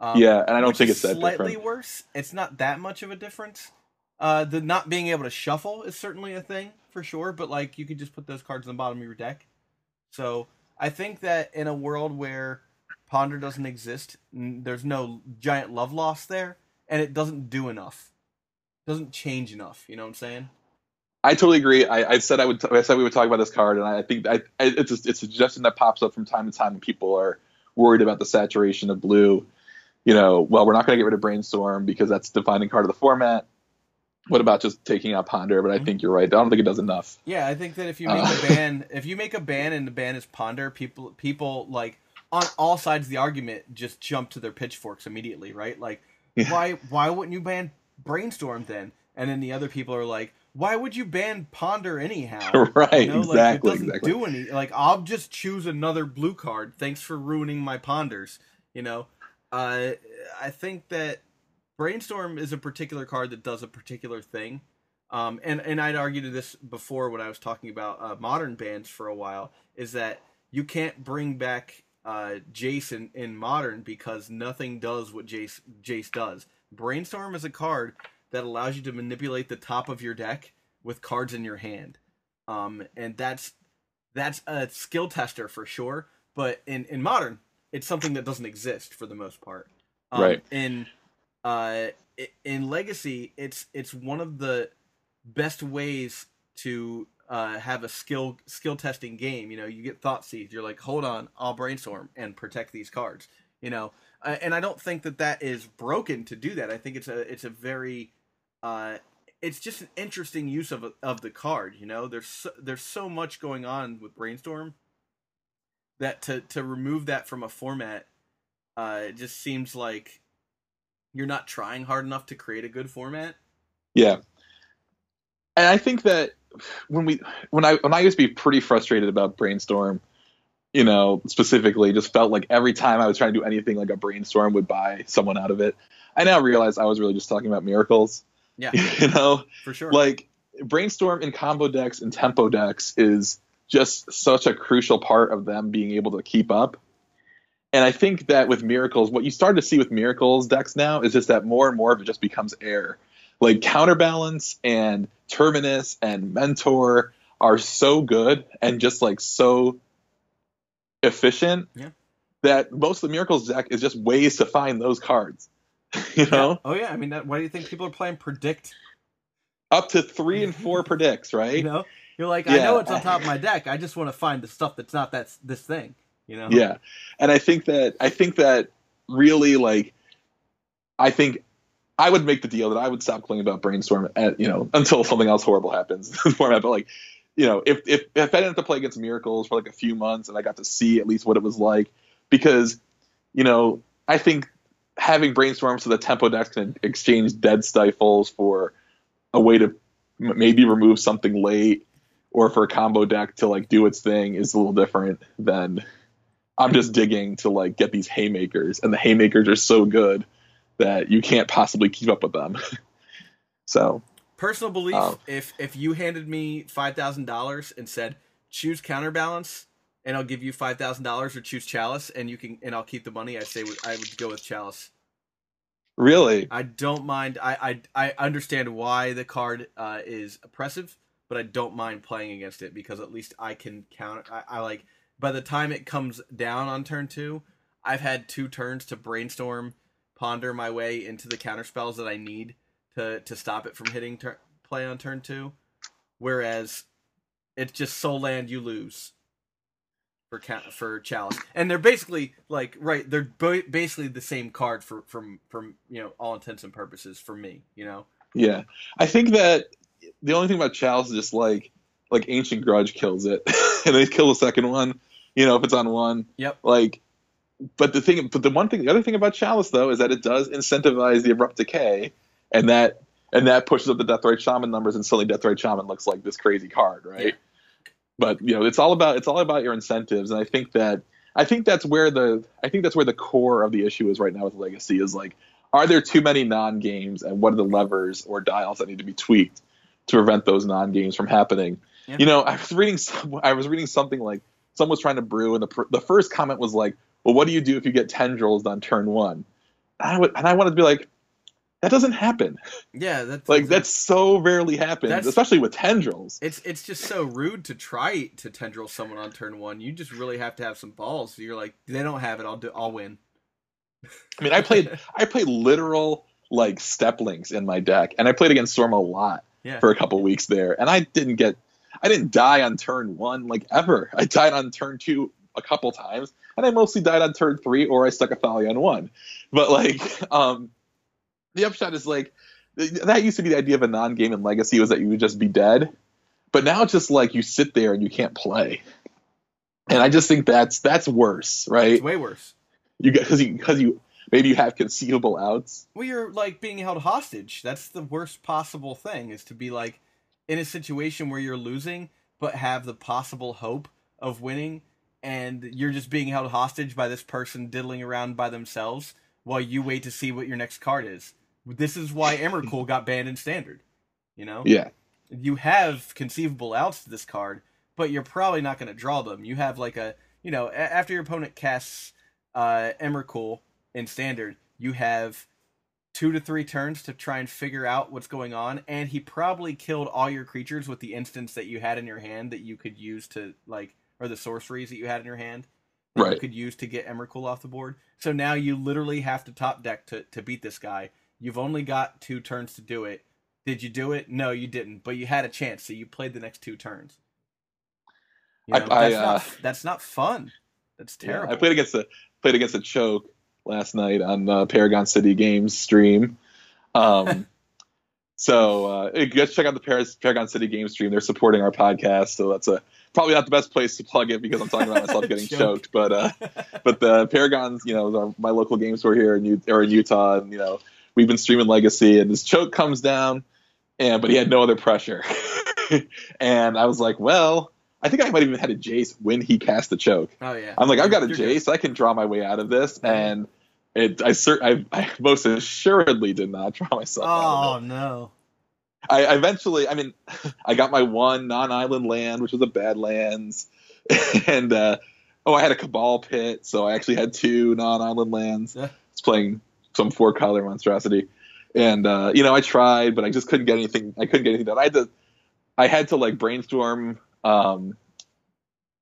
Um, yeah, and I don't think it's that slightly different. worse. It's not that much of a difference. Uh, the not being able to shuffle is certainly a thing for sure, but like you could just put those cards in the bottom of your deck. So I think that in a world where Ponder doesn't exist, n- there's no giant love loss there, and it doesn't do enough, it doesn't change enough. You know what I'm saying? I totally agree. I, I said I would. I said we would talk about this card, and I think I, I, it's a, it's a suggestion that pops up from time to time when people are worried about the saturation of blue. You know, well, we're not going to get rid of brainstorm because that's the defining card of the format. What about just taking out ponder? But I Mhm. think you're right. I don't think it does enough. Yeah, I think that if you make Uh. a ban, if you make a ban and the ban is ponder, people people like on all sides of the argument just jump to their pitchforks immediately, right? Like, Yeah. why why wouldn't you ban brainstorm then? And then the other people are like, why would you ban ponder anyhow? right? You know, like, exactly. it doesn't exactly. do any. Like, I'll just choose another blue card. Thanks for ruining my ponders. You know, I think that brainstorm is a particular card that does a particular thing. Um, and and I'd argue to this before when I was talking about uh, modern bands for a while is that you can't bring back uh, Jason in modern because nothing does what Jace Jace does. Brainstorm is a card that allows you to manipulate the top of your deck with cards in your hand, um, and that's that's a skill tester for sure. But in in modern, it's something that doesn't exist for the most part. Um, Right. In uh, in Legacy, it's it's one of the best ways to uh, have a skill skill testing game. You know, you get Thoughtseize. You're like, hold on, I'll brainstorm and protect these cards. You know, uh, and I don't think that that is broken to do that. I think it's a it's a very uh, it's just an interesting use of of the card. You know, there's so, there's so much going on with brainstorm that to to remove that from a format uh, it just seems like you're not trying hard enough to create a good format. Yeah. And I think that when we when I when I used to be pretty frustrated about brainstorm, you know, specifically just felt like every time I was trying to do anything like a brainstorm would buy someone out of it. I now realize I was really just talking about miracles. Yeah, You know? for sure. Like brainstorm in combo decks and tempo decks is just such a crucial part of them being able to keep up. And I think that with miracles, what you start to see with miracles decks now is just that more and more of it just becomes air. Like counterbalance and terminus and mentor are so good and just like so efficient Yeah. that most of the Miracles deck is just ways to find those cards. you know, Yeah. Oh yeah, I mean, that, why do you think people are playing predict? up to three and four predicts, right? You know, you're like, I know it's on top of my deck. I just want to find the stuff that's not that this thing. You know? Yeah, and I think that I think that really like I think I would make the deal that I would stop claiming about brainstorm at you know until something else horrible happens in the format. But like you know if if if I didn't have to play against miracles for like a few months and I got to see at least what it was like because you know I think having brainstorm so the tempo decks can exchange dead stifles for a way to m- maybe remove something late or for a combo deck to like do its thing is a little different than I'm just digging to like get these haymakers, and the haymakers are so good that you can't possibly keep up with them. so Personal belief: Oh. if if you handed me five thousand dollars and said choose counterbalance, and I'll give you five thousand dollars, or choose chalice, and you can and I'll keep the money, I say I would go with chalice. really, I don't mind. I I, I understand why the card uh, is oppressive, but I don't mind playing against it because at least I can counter. I, I like by the time it comes down on turn two, I've had two turns to brainstorm, ponder my way into the counter spells that I need to to stop it from hitting play on turn two. Whereas it's just Sol land you lose for ca- for chalice, and they're basically like right. They're basically the same card for from from you know all intents and purposes for me. You know. yeah. I think that the only thing about Chalice is just like like Ancient Grudge kills it, and they kill the second one. You know, if it's on one, Yep. like. But the thing, but the one thing, the other thing about Chalice though is that it does incentivize the abrupt decay, and that and that pushes up the Death Deathrite Shaman numbers, and suddenly Deathrite Shaman looks like this crazy card, right? Yeah. But you know, it's all about it's all about your incentives, and I think that I think that's where the I think that's where the core of the issue is right now with Legacy is like, are there too many non games, and what are the levers or dials that need to be tweaked to prevent those non games from happening? Yeah. You know, I was reading some, I was reading something like someone was trying to brew, and the pr- the first comment was like, well, what do you do if you get tendrils on turn one? And I would, and I wanted to be like, that doesn't happen. Yeah, that's Like that's so rarely happens, especially with tendrils. It's it's just so rude to try to tendril someone on turn one. You just really have to have some balls. So you're like, they don't have it. I'll do. I'll win. I mean, I played, I played literal like step links in my deck, and I played against Storm a lot Yeah. for a couple weeks there, and I didn't get, I didn't die on turn one like ever. I died on turn two a couple times, and I mostly died on turn three, or I stuck a Thalia on one. But like, um, the upshot is like that used to be the idea of a non-game in Legacy was that you would just be dead, but now it's just like you sit there and you can't play, and I just think that's that's worse, right? It's way worse. You get because you because you maybe you have conceivable outs. Well, you're like being held hostage. That's the worst possible thing is to be like in a situation where you're losing but have the possible hope of winning and you're just being held hostage by this person diddling around by themselves while you wait to see what your next card is. This is why Emrakul got banned in standard. You know? Yeah, you have conceivable outs to this card, but you're probably not going to draw them. You have like a, you know, after your opponent casts uh, Emrakul in standard, you have two to three turns to try and figure out what's going on, and he probably killed all your creatures with the instants that you had in your hand that you could use to like, or the sorceries that you had in your hand that you Right. could use to get Emrakul off the board. So now you literally have to top deck to to beat this guy. You've only got two turns to do it. Did you do it? No, you didn't. But you had a chance, so you played the next two turns. You know, I, that's uh, not that's not fun. That's Yeah, terrible. I played against a played against a choke last night on the Paragon City Games stream. Um, so uh, go check out the Par- Paragon City Games stream. They're supporting our podcast, so that's a probably not the best place to plug it because I'm talking about myself getting choked. But uh, but the Paragons, you know, my local game store here in U- or in Utah, and you know, we've been streaming Legacy, and this choke comes down, and but he had no other pressure, and I was like, well, I think I might have even had a Jace when he cast the choke. oh yeah. I'm like, I've got a. Jace, I can draw my way out of this, and it, I, cer- I, I most assuredly did not draw myself Oh no. I eventually, I mean, I got my one non-island land, which was a Badlands, and uh, oh, I had a Cabal pit, so I actually had two non-island lands. Yeah. It's playing some four-color monstrosity, and uh, you know, I tried, but I just couldn't get anything. I couldn't get anything done. I had to, I had to like brainstorm um,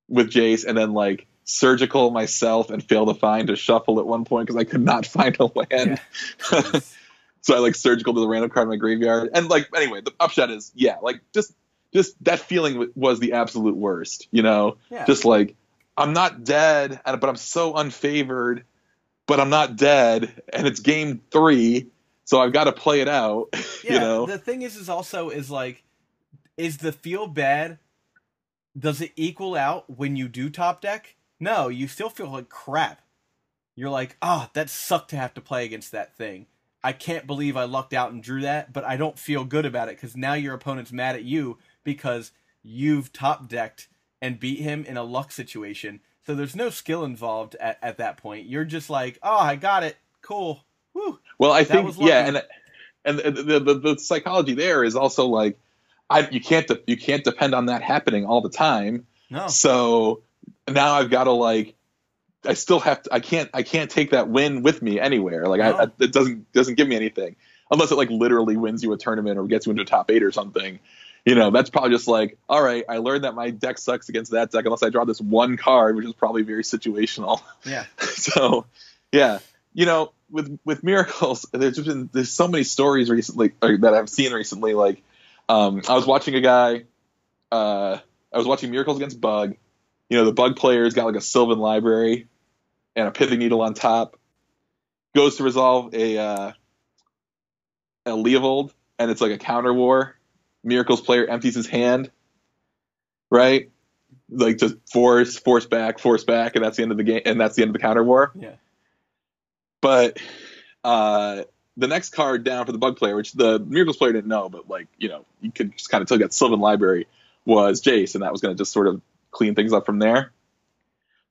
with Jace, and then like surgical myself and fail to find a shuffle at one point because I could not find a land. Jeez. so I like surgical to the random card in my graveyard. And like anyway, the upshot is yeah, like just just that feeling was the absolute worst. You know, yeah. just like I'm not dead, but I'm so unfavored, but I'm not dead, and it's game three, so I've got to play it out. yeah, you know, the thing is, is also is like, is the feel bad? Does it equal out when you do top deck? No, you still feel like crap. You're like, ah, that sucked to have to play against that thing. I can't believe I lucked out and drew that, but I don't feel good about it because now your opponent's mad at you because you've top decked and beat him in a luck situation. So there's no skill involved at, at that point. You're just like, oh, I got it. Cool. Woo. Well, I That think yeah, and and the, the the psychology there is also like, I you can't de- you can't depend on that happening all the time. No. So now I've got to like, I still have to. I can't I can't take that win with me anywhere. Like I, No. I it doesn't doesn't give me anything unless it like literally wins you a tournament or gets you into a top eight or something. You know, that's probably just like, all right, I learned that my deck sucks against that deck unless I draw this one card, which is probably very situational. Yeah. so yeah you know with with miracles there's just been there's so many stories recently or, that i've seen recently like um i was watching a guy uh i was watching miracles against bug you know the bug player's got like a sylvan library and a pithing needle on top goes to resolve a uh a leovold and it's like a counter war. Miracles player empties his hand right? Like just force force back force back and that's the end of the game and that's the end of the counter war. Yeah. but uh, the next card down for the bug player, which the Miracles player didn't know, but like you know, you could just kind of tell that Sylvan Library was Jace, and that was going to just sort of clean things up from there.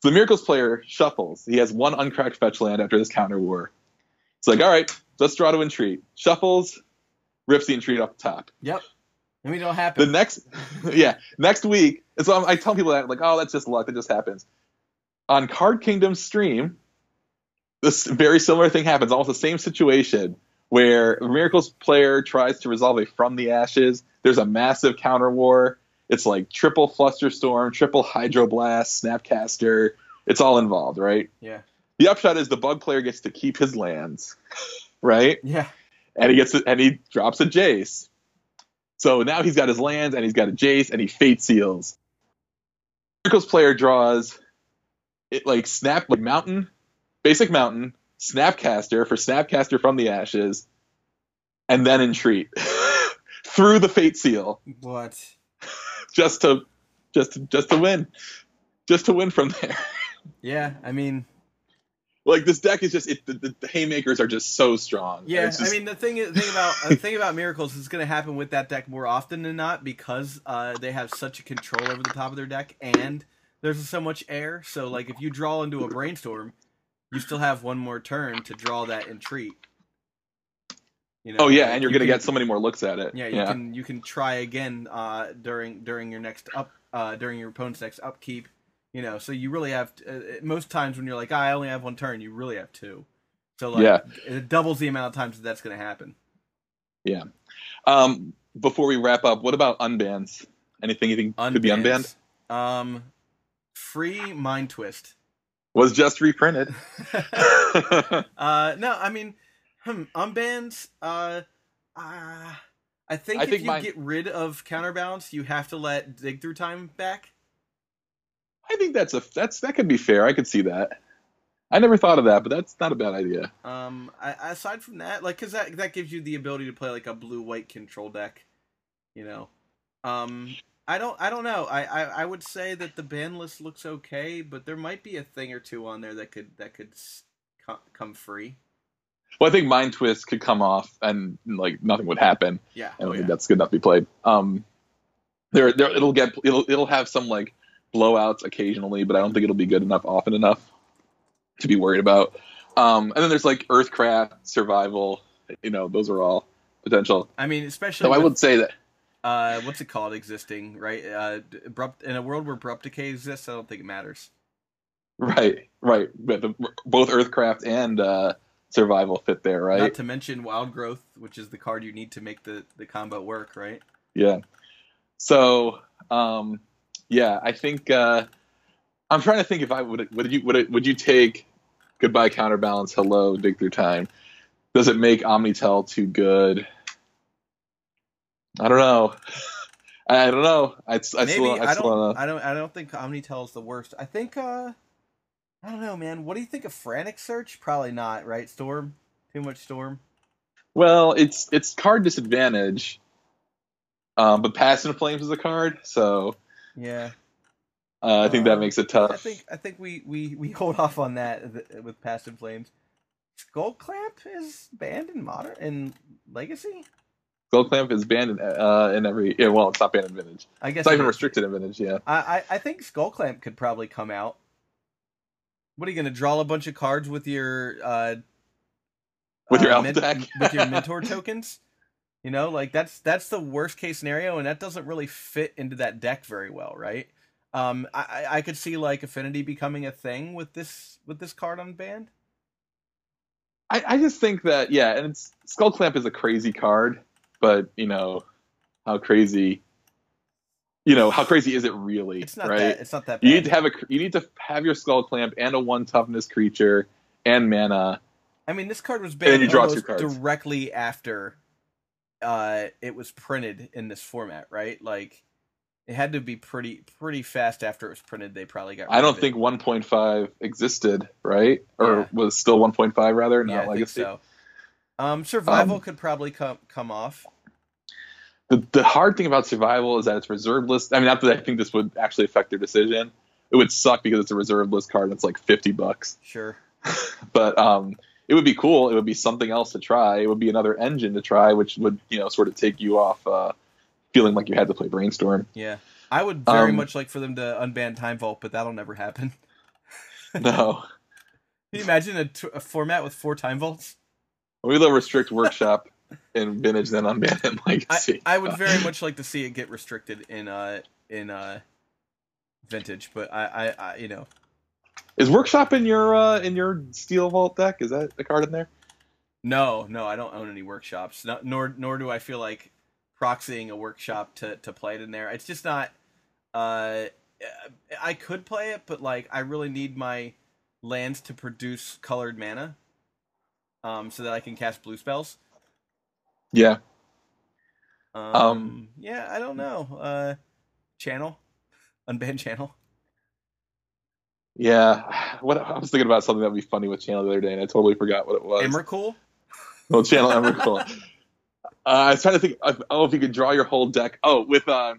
So the Miracles player shuffles. He has one uncracked fetch land after this counter war. It's like, all right, let's draw to entreat. Shuffles, rips the entreat off the top. Yep. I mean, it'll happen. The next, yeah, next week. So I'm, I tell people that like, oh, that's just luck. That just happens. On Card Kingdom stream, this very similar thing happens. Almost the same situation where Miracles player tries to resolve a From the Ashes. There's a massive counter war. It's like triple Flusterstorm, triple Hydroblast, Snapcaster. It's all involved, right? yeah. The upshot is the bug player gets to keep his lands, right? Yeah. and he gets and he drops a Jace. So now he's got his lands and he's got a Jace and he fate seals. Miracles player draws it like snap like mountain, basic mountain, snapcaster for snapcaster from the ashes, and then entreat through the fate seal What? Just to just to, just to win, just to win from there. Yeah. I mean, Like this deck is just it, the, the haymakers are just so strong. yeah. Just- I mean, the thing, the thing about the thing about miracles is going to happen with that deck more often than not because uh, they have such a control over the top of their deck, and there's so much air. So, like, if you draw into a brainstorm, you still have one more turn to draw that entreat. You know, oh yeah, and you're you gonna can- get so many more looks at it. Yeah, you can you can try again uh, during during your next up uh, during your opponent's next upkeep. You know, so you really have uh, most times when you're like, "Ah, I only have one turn, you really have two. So like, Yeah. it doubles the amount of times that that's going to happen. Yeah. Um, before we wrap up, what about unbans? Anything you think could be unbanned? Um, free mind twist. Was just reprinted. Uh, no, I mean, hmm, unbans. Uh, uh, I think I if think you get rid of counterbalance, you have to let dig through time back. I think that's a that's that could be fair. I could see that. I never thought of that, but that's not a bad idea. Um, I, aside from that, like, cause that that gives you the ability to play like a blue white control deck, you know. Um, I don't, I don't know. I, I, I would say that the ban list looks okay, but there might be a thing or two on there that could that could come free. Well, I think Mind Twist could come off and like nothing would happen. Yeah. Oh, think yeah. that's good enough to be played. Um, there, there, it'll get it'll it'll have some like blowouts occasionally, but I don't think it'll be good enough often enough to be worried about. Um, and then there's like Earthcraft, Survival. You know, those are all potential. I mean, especially So I would say that uh, what's it called? Existing, right? Uh, abrupt in a world where abrupt decay exists, I don't think it matters. right, right. But the, both Earthcraft and uh, Survival fit there, right? Not to mention Wild Growth, which is the card you need to make the the combo work, right? Yeah. So, um, yeah, I think uh, I'm trying to think if I would would you would it, would you take goodbye counterbalance hello dig through time? Does it make Omnitel too good? I don't know. I don't know. I, I Maybe still, I, I still don't. don't know. I don't. I don't think Omnitel is the worst. I think. uh I don't know, man. What do you think of Frantic Search? Probably not, right? Storm. Too much Storm. Well, it's it's card disadvantage, um, but Past in Flames is a card, so Yeah. uh, I think that Uh, makes it tough. I think. I think we we we hold off on that with Past in Flames. Skull Clamp is banned in modern in Legacy. Skull Clamp is banned in, uh, in every. Yeah, well, it's not banned in Vintage. I guess It's not even restricted in Vintage. Yeah. I, I I think Skull Clamp could probably come out. What are you gonna draw a bunch of cards with your uh With your uh, elf men- deck? with your mentor tokens? You know, like that's that's the worst case scenario, and that doesn't really fit into that deck very well, right? Um, I I- I could see like Affinity becoming a thing with this with this card on band. I, I just think that yeah, and it's Skullclamp is a crazy card, but you know how crazy. You know how crazy is it really? It's not right? that it's not that bad. You need to have a you need to have your Skullclamp and a one toughness creature and mana. I mean, this card was banned you draw two cards. directly after uh, it was printed in this format, right? Like, it had to be pretty pretty fast after it was printed. They probably got. I don't of it. think 1.5 existed, right? Or Yeah. was still 1.5 rather, Yeah, not I legacy. think so. Um, survival Um, could probably come come off. The the hard thing about survival is that it's reserved list. I mean, not that I think this would actually affect their decision. It would suck because it's a reserved list card. That's like 50 bucks. Sure. but um, it would be cool. It would be something else to try. It would be another engine to try, which would you know sort of take you off uh, feeling like you had to play brainstorm. Yeah, I would very Um, much like for them to unban Time Vault, but that'll never happen. No, Can you imagine a, t- a format with four Time Vaults? we will restrict workshop in vintage, then unban it in I, legacy. I would very much like to see it get restricted in uh in uh vintage, but I I, I you know Is workshop in your uh, in your steel vault deck? Is that a card in there? no no I don't own any workshops, no, nor nor do I feel like proxying a workshop to to play it in there. It's just not. Uh, I could play it, but like I really need my lands to produce colored mana, um, so that I can cast blue spells. Yeah. Um, Um, yeah, I don't know. Uh, channel, unbanned channel. Yeah, what I was thinking about something that would be funny with Channel the other day, and I totally forgot what it was. Emrakul. Well, Channel Emrakul. uh, I was trying to think. Of, oh, if you could draw your whole deck. Oh, with uh,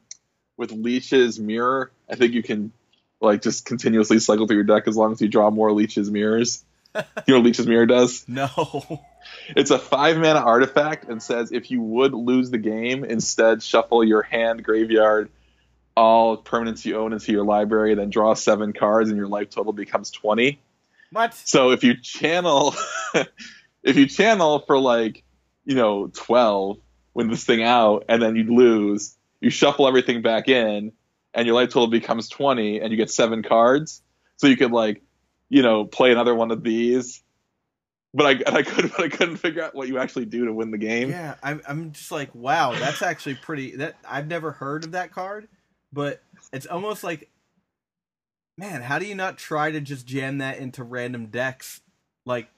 with Lich's Mirror, I think you can like just continuously cycle through your deck as long as you draw more Lich's Mirrors. you know what Lich's Mirror does? No. It's a five mana artifact and says if you would lose the game, instead shuffle your hand graveyard all permanents you own into your library, then draw seven cards, and your life total becomes twenty. what? So if you channel, if you channel for like, you know, twelve, win this thing out, and then you lose, you shuffle everything back in, and your life total becomes twenty, and you get seven cards. So you could like, you know, play another one of these. But I, and I could, but I couldn't figure out what you actually do to win the game. Yeah, I'm. I'm just like, wow, that's actually pretty. That I've never heard of that card, but it's almost like, man, how do you not try to just jam that into random decks? Like,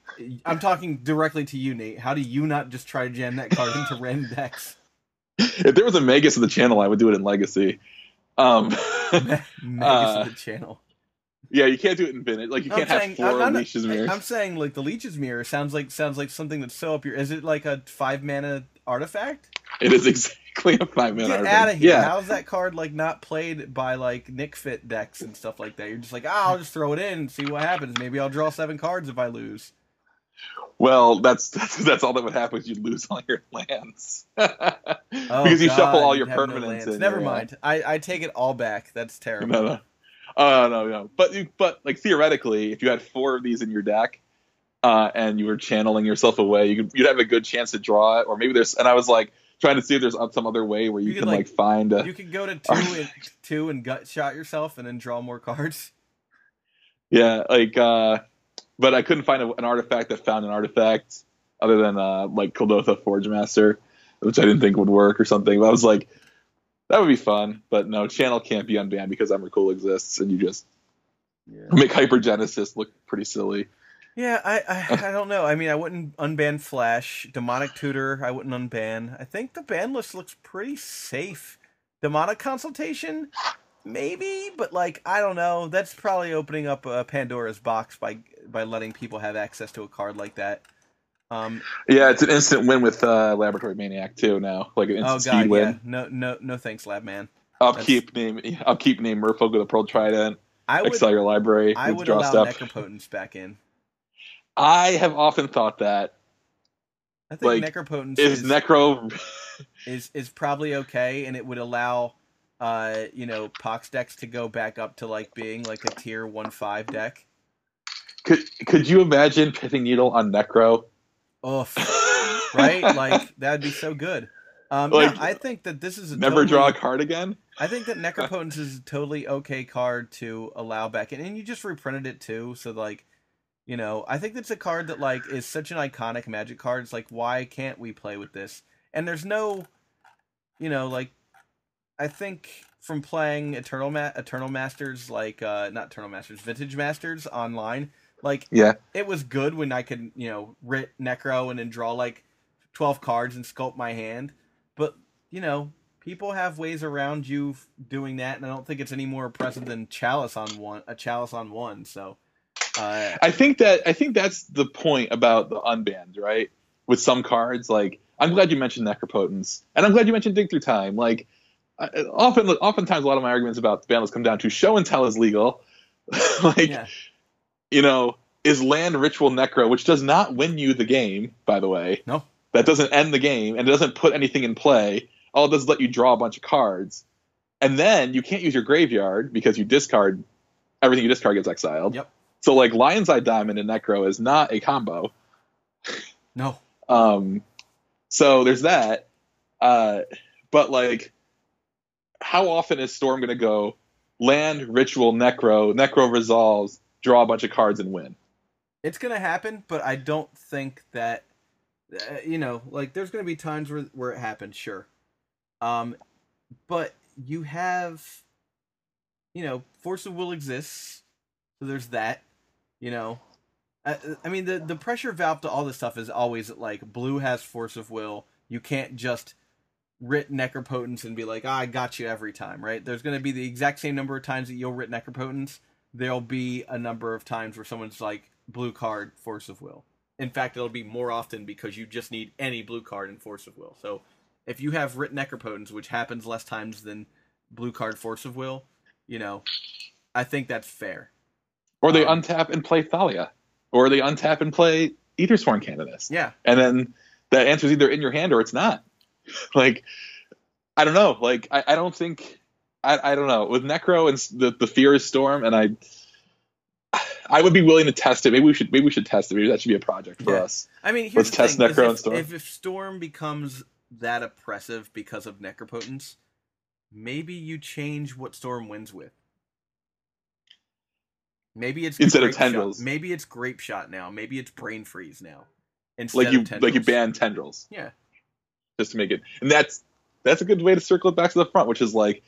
I'm talking directly to you, Nate. How do you not just try to jam that card into random decks? If there was a Magus of the channel, I would do it in Legacy. Um, Magus Uh, of the channel. Yeah, you can't do it in Vintage. Like you I'm can't have four I'm, I'm, not- mirrors. I'm saying like the Lich's Mirror sounds like sounds like something that's so up your. Is it like a five mana artifact? It is exactly a five mana. Get artifact. out of here! Yeah, How's that card like not played by like Nic Fit decks and stuff like that? You're just like, ah, I'll just throw it in and see what happens. Maybe I'll draw seven cards if I lose. well, that's that's, that's all that would happen. is You'd lose all your lands Oh, because you God, shuffle all your no permanents. lands. in Never mind. I, I take it all back. That's terrible. No, no, oh no, no. But you, but like theoretically, if you had four of these in your deck, uh, and you were channeling yourself away, you could you'd have a good chance to draw it. Or maybe there's, and I was like trying to see if there's some other way where you, You can like, like- find a You could go to two and two and gut shot yourself and then draw more cards. Yeah, like, uh, but I couldn't find a, an artifact that found an artifact other than uh, like Kuldotha Forgemaster, which I didn't think would work or something. But I was like, that would be fun. But no, channel can't be unbanned because Emrakul exists, and you just Yeah. Make Hypergenesis look pretty silly. Yeah, I, I I don't know. I mean, I wouldn't unban Flash. Demonic Tutor, I wouldn't unban. I think the ban list looks pretty safe. Demonic Consultation, maybe, but like I don't know. That's probably opening up a Pandora's box by by letting people have access to a card like that. Um, Yeah, it's an instant win with uh, Laboratory Maniac too. Now, like an oh instant god, speed win. Oh, god, yeah. No, no, no. Thanks, Lab Man. Upkeep name. Upkeep name. Merfolk with a Pearl Trident. I would, Excel your library. I would draw allow stuff. Necropotence back in. I have often thought that I think Like, Necropotence is is, Necro. is is probably okay, and it would allow, uh, you know, Pox decks to go back up to like being like a tier one five deck. could could you imagine Pithing Needle on Necro? Oof, right? Like that'd be so good. Um, Like, no, I think that this is a Never totally, draw a card again. I think that Necropotence is a totally okay card to allow back in, and you just reprinted it too. So like, you know, I think that's a card that like is such an iconic Magic card. It's like, why can't we play with this? And there's no, you know, like, I think from playing Eternal Ma- Eternal Masters, like uh not Eternal Masters, Vintage Masters online, like Yeah. it was good when I could, you know, writ Necro and then draw like twelve cards and sculpt my hand. But you know, people have ways around you doing that, and I don't think it's any more oppressive than Chalice on one, a Chalice on one. So, uh, I think that I think that's the point about the unbanned, right? With some cards, like I'm glad you mentioned Necropotence, and I'm glad you mentioned Dig Through Time. Like, I, often, oftentimes, a lot of my arguments about the ban list come down to show and tell is legal. like, yeah, you know, is land ritual necro, which does not win you the game, by the way. No. That doesn't end the game and it doesn't put anything in play. All it does is let you draw a bunch of cards. And then you can't use your graveyard because you discard everything you discard gets exiled. Yep. So like Lion's Eye Diamond and Necro is not a combo. no, Um so there's that. Uh but like how often is Storm gonna go land, ritual, necro, necro resolves, draw a bunch of cards and win? it's gonna happen, but I don't think that, uh, you know, like there's gonna be times where where it happens, sure. Um, but you have, you know, force of will exists, so there's that. You know, I, I mean the the pressure valve to all this stuff is always like blue has force of will. You can't just writ necropotence and be like, ah, I got you every time, right? There's going to be the exact same number of times that you'll writ necropotence. There'll be a number of times where someone's like blue card force of will. In fact, it'll be more often because you just need any blue card in force of will. So if you have writ necropotence, which happens less times than blue card force of will, you know, I think that's fair. Or they Um, untap and play Thalia. Or they untap and play Aethersworn Canonist. Yeah, And then that answer's either in your hand or it's not. like, I don't know. Like, I, I don't think. I, I don't know. With Necro and the, the Fear is Storm, and I. I would be willing to test it. Maybe we should. Maybe we should test it. Maybe that should be a project for Yeah. us. I mean, here's Let's test thing, Necro if, and Storm. If, if Storm becomes that oppressive because of Necropotence, maybe you change what Storm wins with. Maybe it's Instead of Grapeshot. Tendrils. Maybe it's Grapeshot now. Maybe it's Brain Freeze now. Instead Like you, of like you ban tendrils Yeah, just to make it, and that's that's a good way to circle it back to the front, which is like,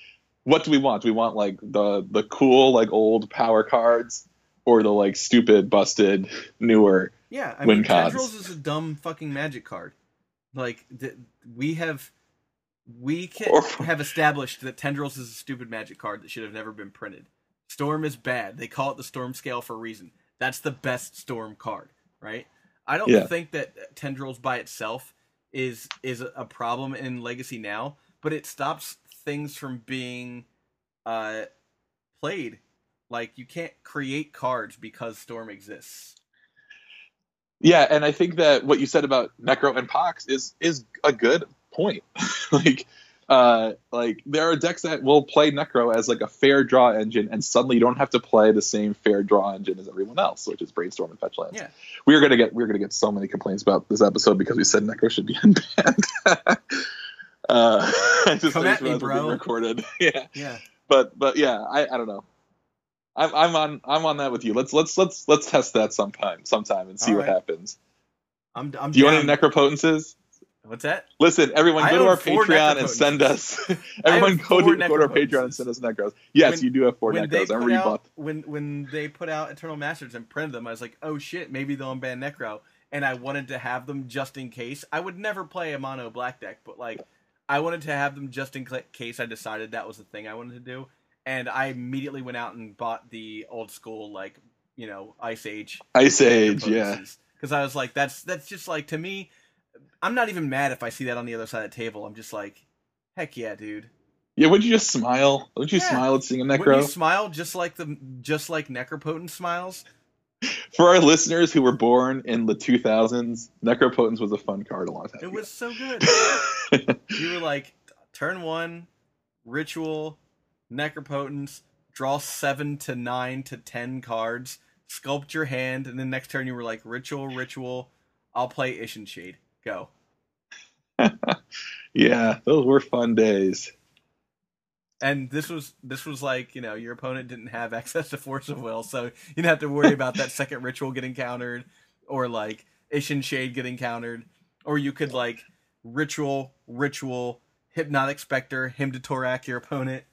what do we want? Do we want like the the cool like old power cards, or the like stupid busted newer? yeah. I Win mean. Tendrils is a dumb fucking Magic card. Like th- we have, we can Or- have established that Tendrils is a stupid Magic card that should have never been printed. Storm is bad. They call it the Storm scale for a reason. That's the best Storm card, right? I don't Yeah. think that Tendrils by itself is is a problem in Legacy now, but it stops things from being uh played. Like you can't create cards because Storm exists. Yeah, and I think that what you said about Necro and Pox is is a good point. like, uh, like there are decks that will play Necro as like a fair draw engine, and suddenly you don't have to play the same fair draw engine as everyone else, which is Brainstorm and Fetchlands. Yeah. we are gonna get we're gonna get so many complaints about this episode because we said Necro should be unbanned. uh, I just Come at me, bro. recorded. yeah, Yeah. but but yeah, I, I don't know. I'm, I'm on I'm on that with you. Let's let's let's let's test that sometime sometime and see what happens. I'm I'm Do you want down. any necropotences? What's that? Listen, everyone, go to our Patreon and send us. Everyone, go to, go to our Patreon and send us Necros. Yes, When- you do have four Necros. I put rebought. out when when they put out Eternal Masters and printed them, I was like, oh shit, maybe they'll unban Necro, and I wanted to have them just in case. I would never play a mono black deck, but like, I wanted to have them just in case. I decided that was the thing I wanted to do, and I immediately went out and bought the old school like you know Ice Age Ice Age, yeah. because I was like, that's that's just like to me. I'm not even mad if I see that on the other side of the table. I'm just like, heck yeah, dude. Yeah, would you just smile? wouldn't you Yeah. smile at seeing a Wouldn't Necro? you smile just like the just like Necropotent smiles? For our listeners who were born in the 2000s, Necropotence was a fun card a long time It ago. was so good. you were like, turn one, ritual, necropotence, draw seven to nine to ten cards, sculpt your hand, and then next turn you were like, ritual, ritual, I'll play Ihsan's Shade. Go. yeah, those were fun days. And this was this was like, you know, your opponent didn't have access to Force of Will, so you didn't have to worry about that second ritual getting countered, or like Ihsan's Shade getting countered. Or you could like ritual, ritual, hypnotic specter, Hymn to Tourach your opponent.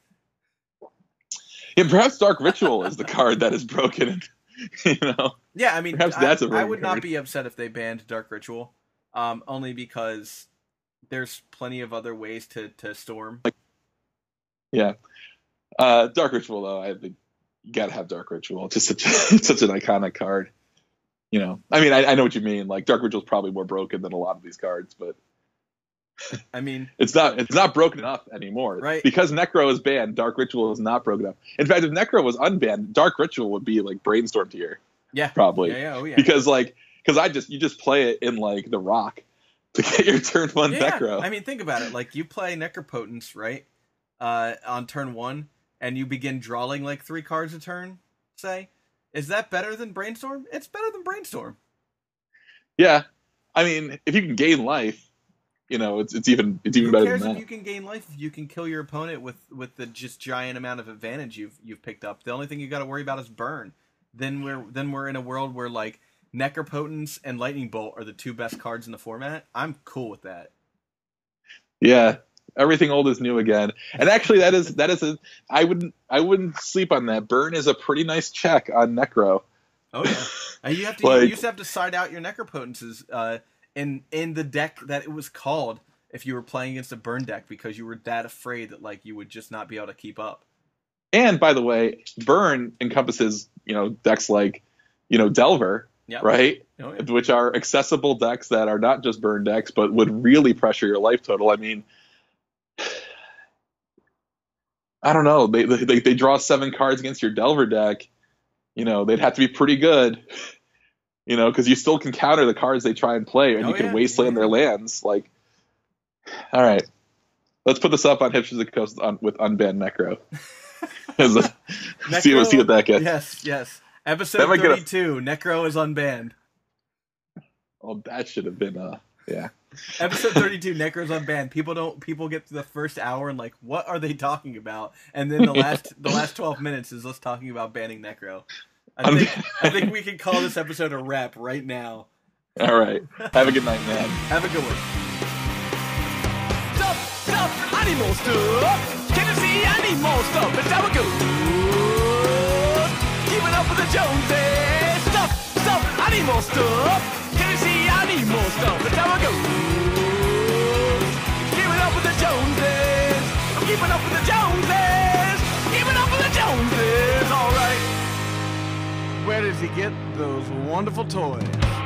Yeah, perhaps Dark Ritual is the card that is broken. you know, Yeah, I mean, Perhaps I- that's a I, would good not be upset if they banned Dark Ritual, um, only because there's plenty of other ways to to storm. Yeah. Uh, Dark Ritual though, I think you gotta have Dark Ritual. It's just such such an iconic card. You know, I mean, I, I know what you mean. Like Dark Ritual is probably more broken than a lot of these cards, but I mean, it's not it's not broken up anymore. Right. Because Necro is banned, Dark Ritual is not broken up. In fact, if Necro was unbanned, Dark Ritual would be like brainstorm tier, yeah, probably. yeah, yeah, oh yeah, Because like because I just you just play it in like the rock to get your turn one yeah. Necro. I mean, think about it. Like you play Necropotence, right? Uh, on turn one, and you begin drawing like three cards a turn. Say, is that better than Brainstorm? It's better than Brainstorm. yeah. I mean, if you can gain life, you know, it's it's even it's even Who better cares than if you can gain life? If you can kill your opponent with with the just giant amount of advantage you've you've picked up. The only thing you got to worry about is burn. Then we're then we're in a world where like Necropotence and Lightning Bolt are the two best cards in the format. I'm cool with that. Yeah. Everything old is new again. And actually that is that is a I wouldn't I wouldn't sleep on that. Burn is a pretty nice check on Necro. Oh yeah, and you have to Like- you used to have to side out your Necropotences uh, in in the deck that it was called if you were playing against a burn deck because you were that afraid that like you would just not be able to keep up. And by the way, burn encompasses, you know, decks like, you know, Delver, Yeah, right? Oh, yeah. Which are accessible decks that are not just burn decks, but would really pressure your life total. I mean, I don't know. They they, they draw seven cards against your Delver deck. You know, they'd have to be pretty good. You know, because you still can counter the cards they try and play, and Oh, you can yeah, wasteland yeah. their lands. Like, all right, let's put this up on Hipsters of the Coast on, with unbanned Necro. A- see what see what that gets. Yes, yes. Episode get a- thirty-two. Necro is unbanned. Oh, that should have been uh, yeah. Episode thirty-two. Necro's unbanned. People don't. People get to the first hour and like, what are they talking about? And then the last the last twelve minutes is us talking about banning Necro. I think I think we can call this episode a wrap right now. All right, have a good night, man. Have a good one. Stop, stop, animal stuff. Can you see animal stuff? It's how it goes. Keeping up with the Joneses. Stop, stop, animal stuff. See animal stuff? It's how it goes. Keeping up with the Joneses. I'm keeping up with the Joneses. Keeping up with the Joneses. All right. Where does he get those wonderful toys?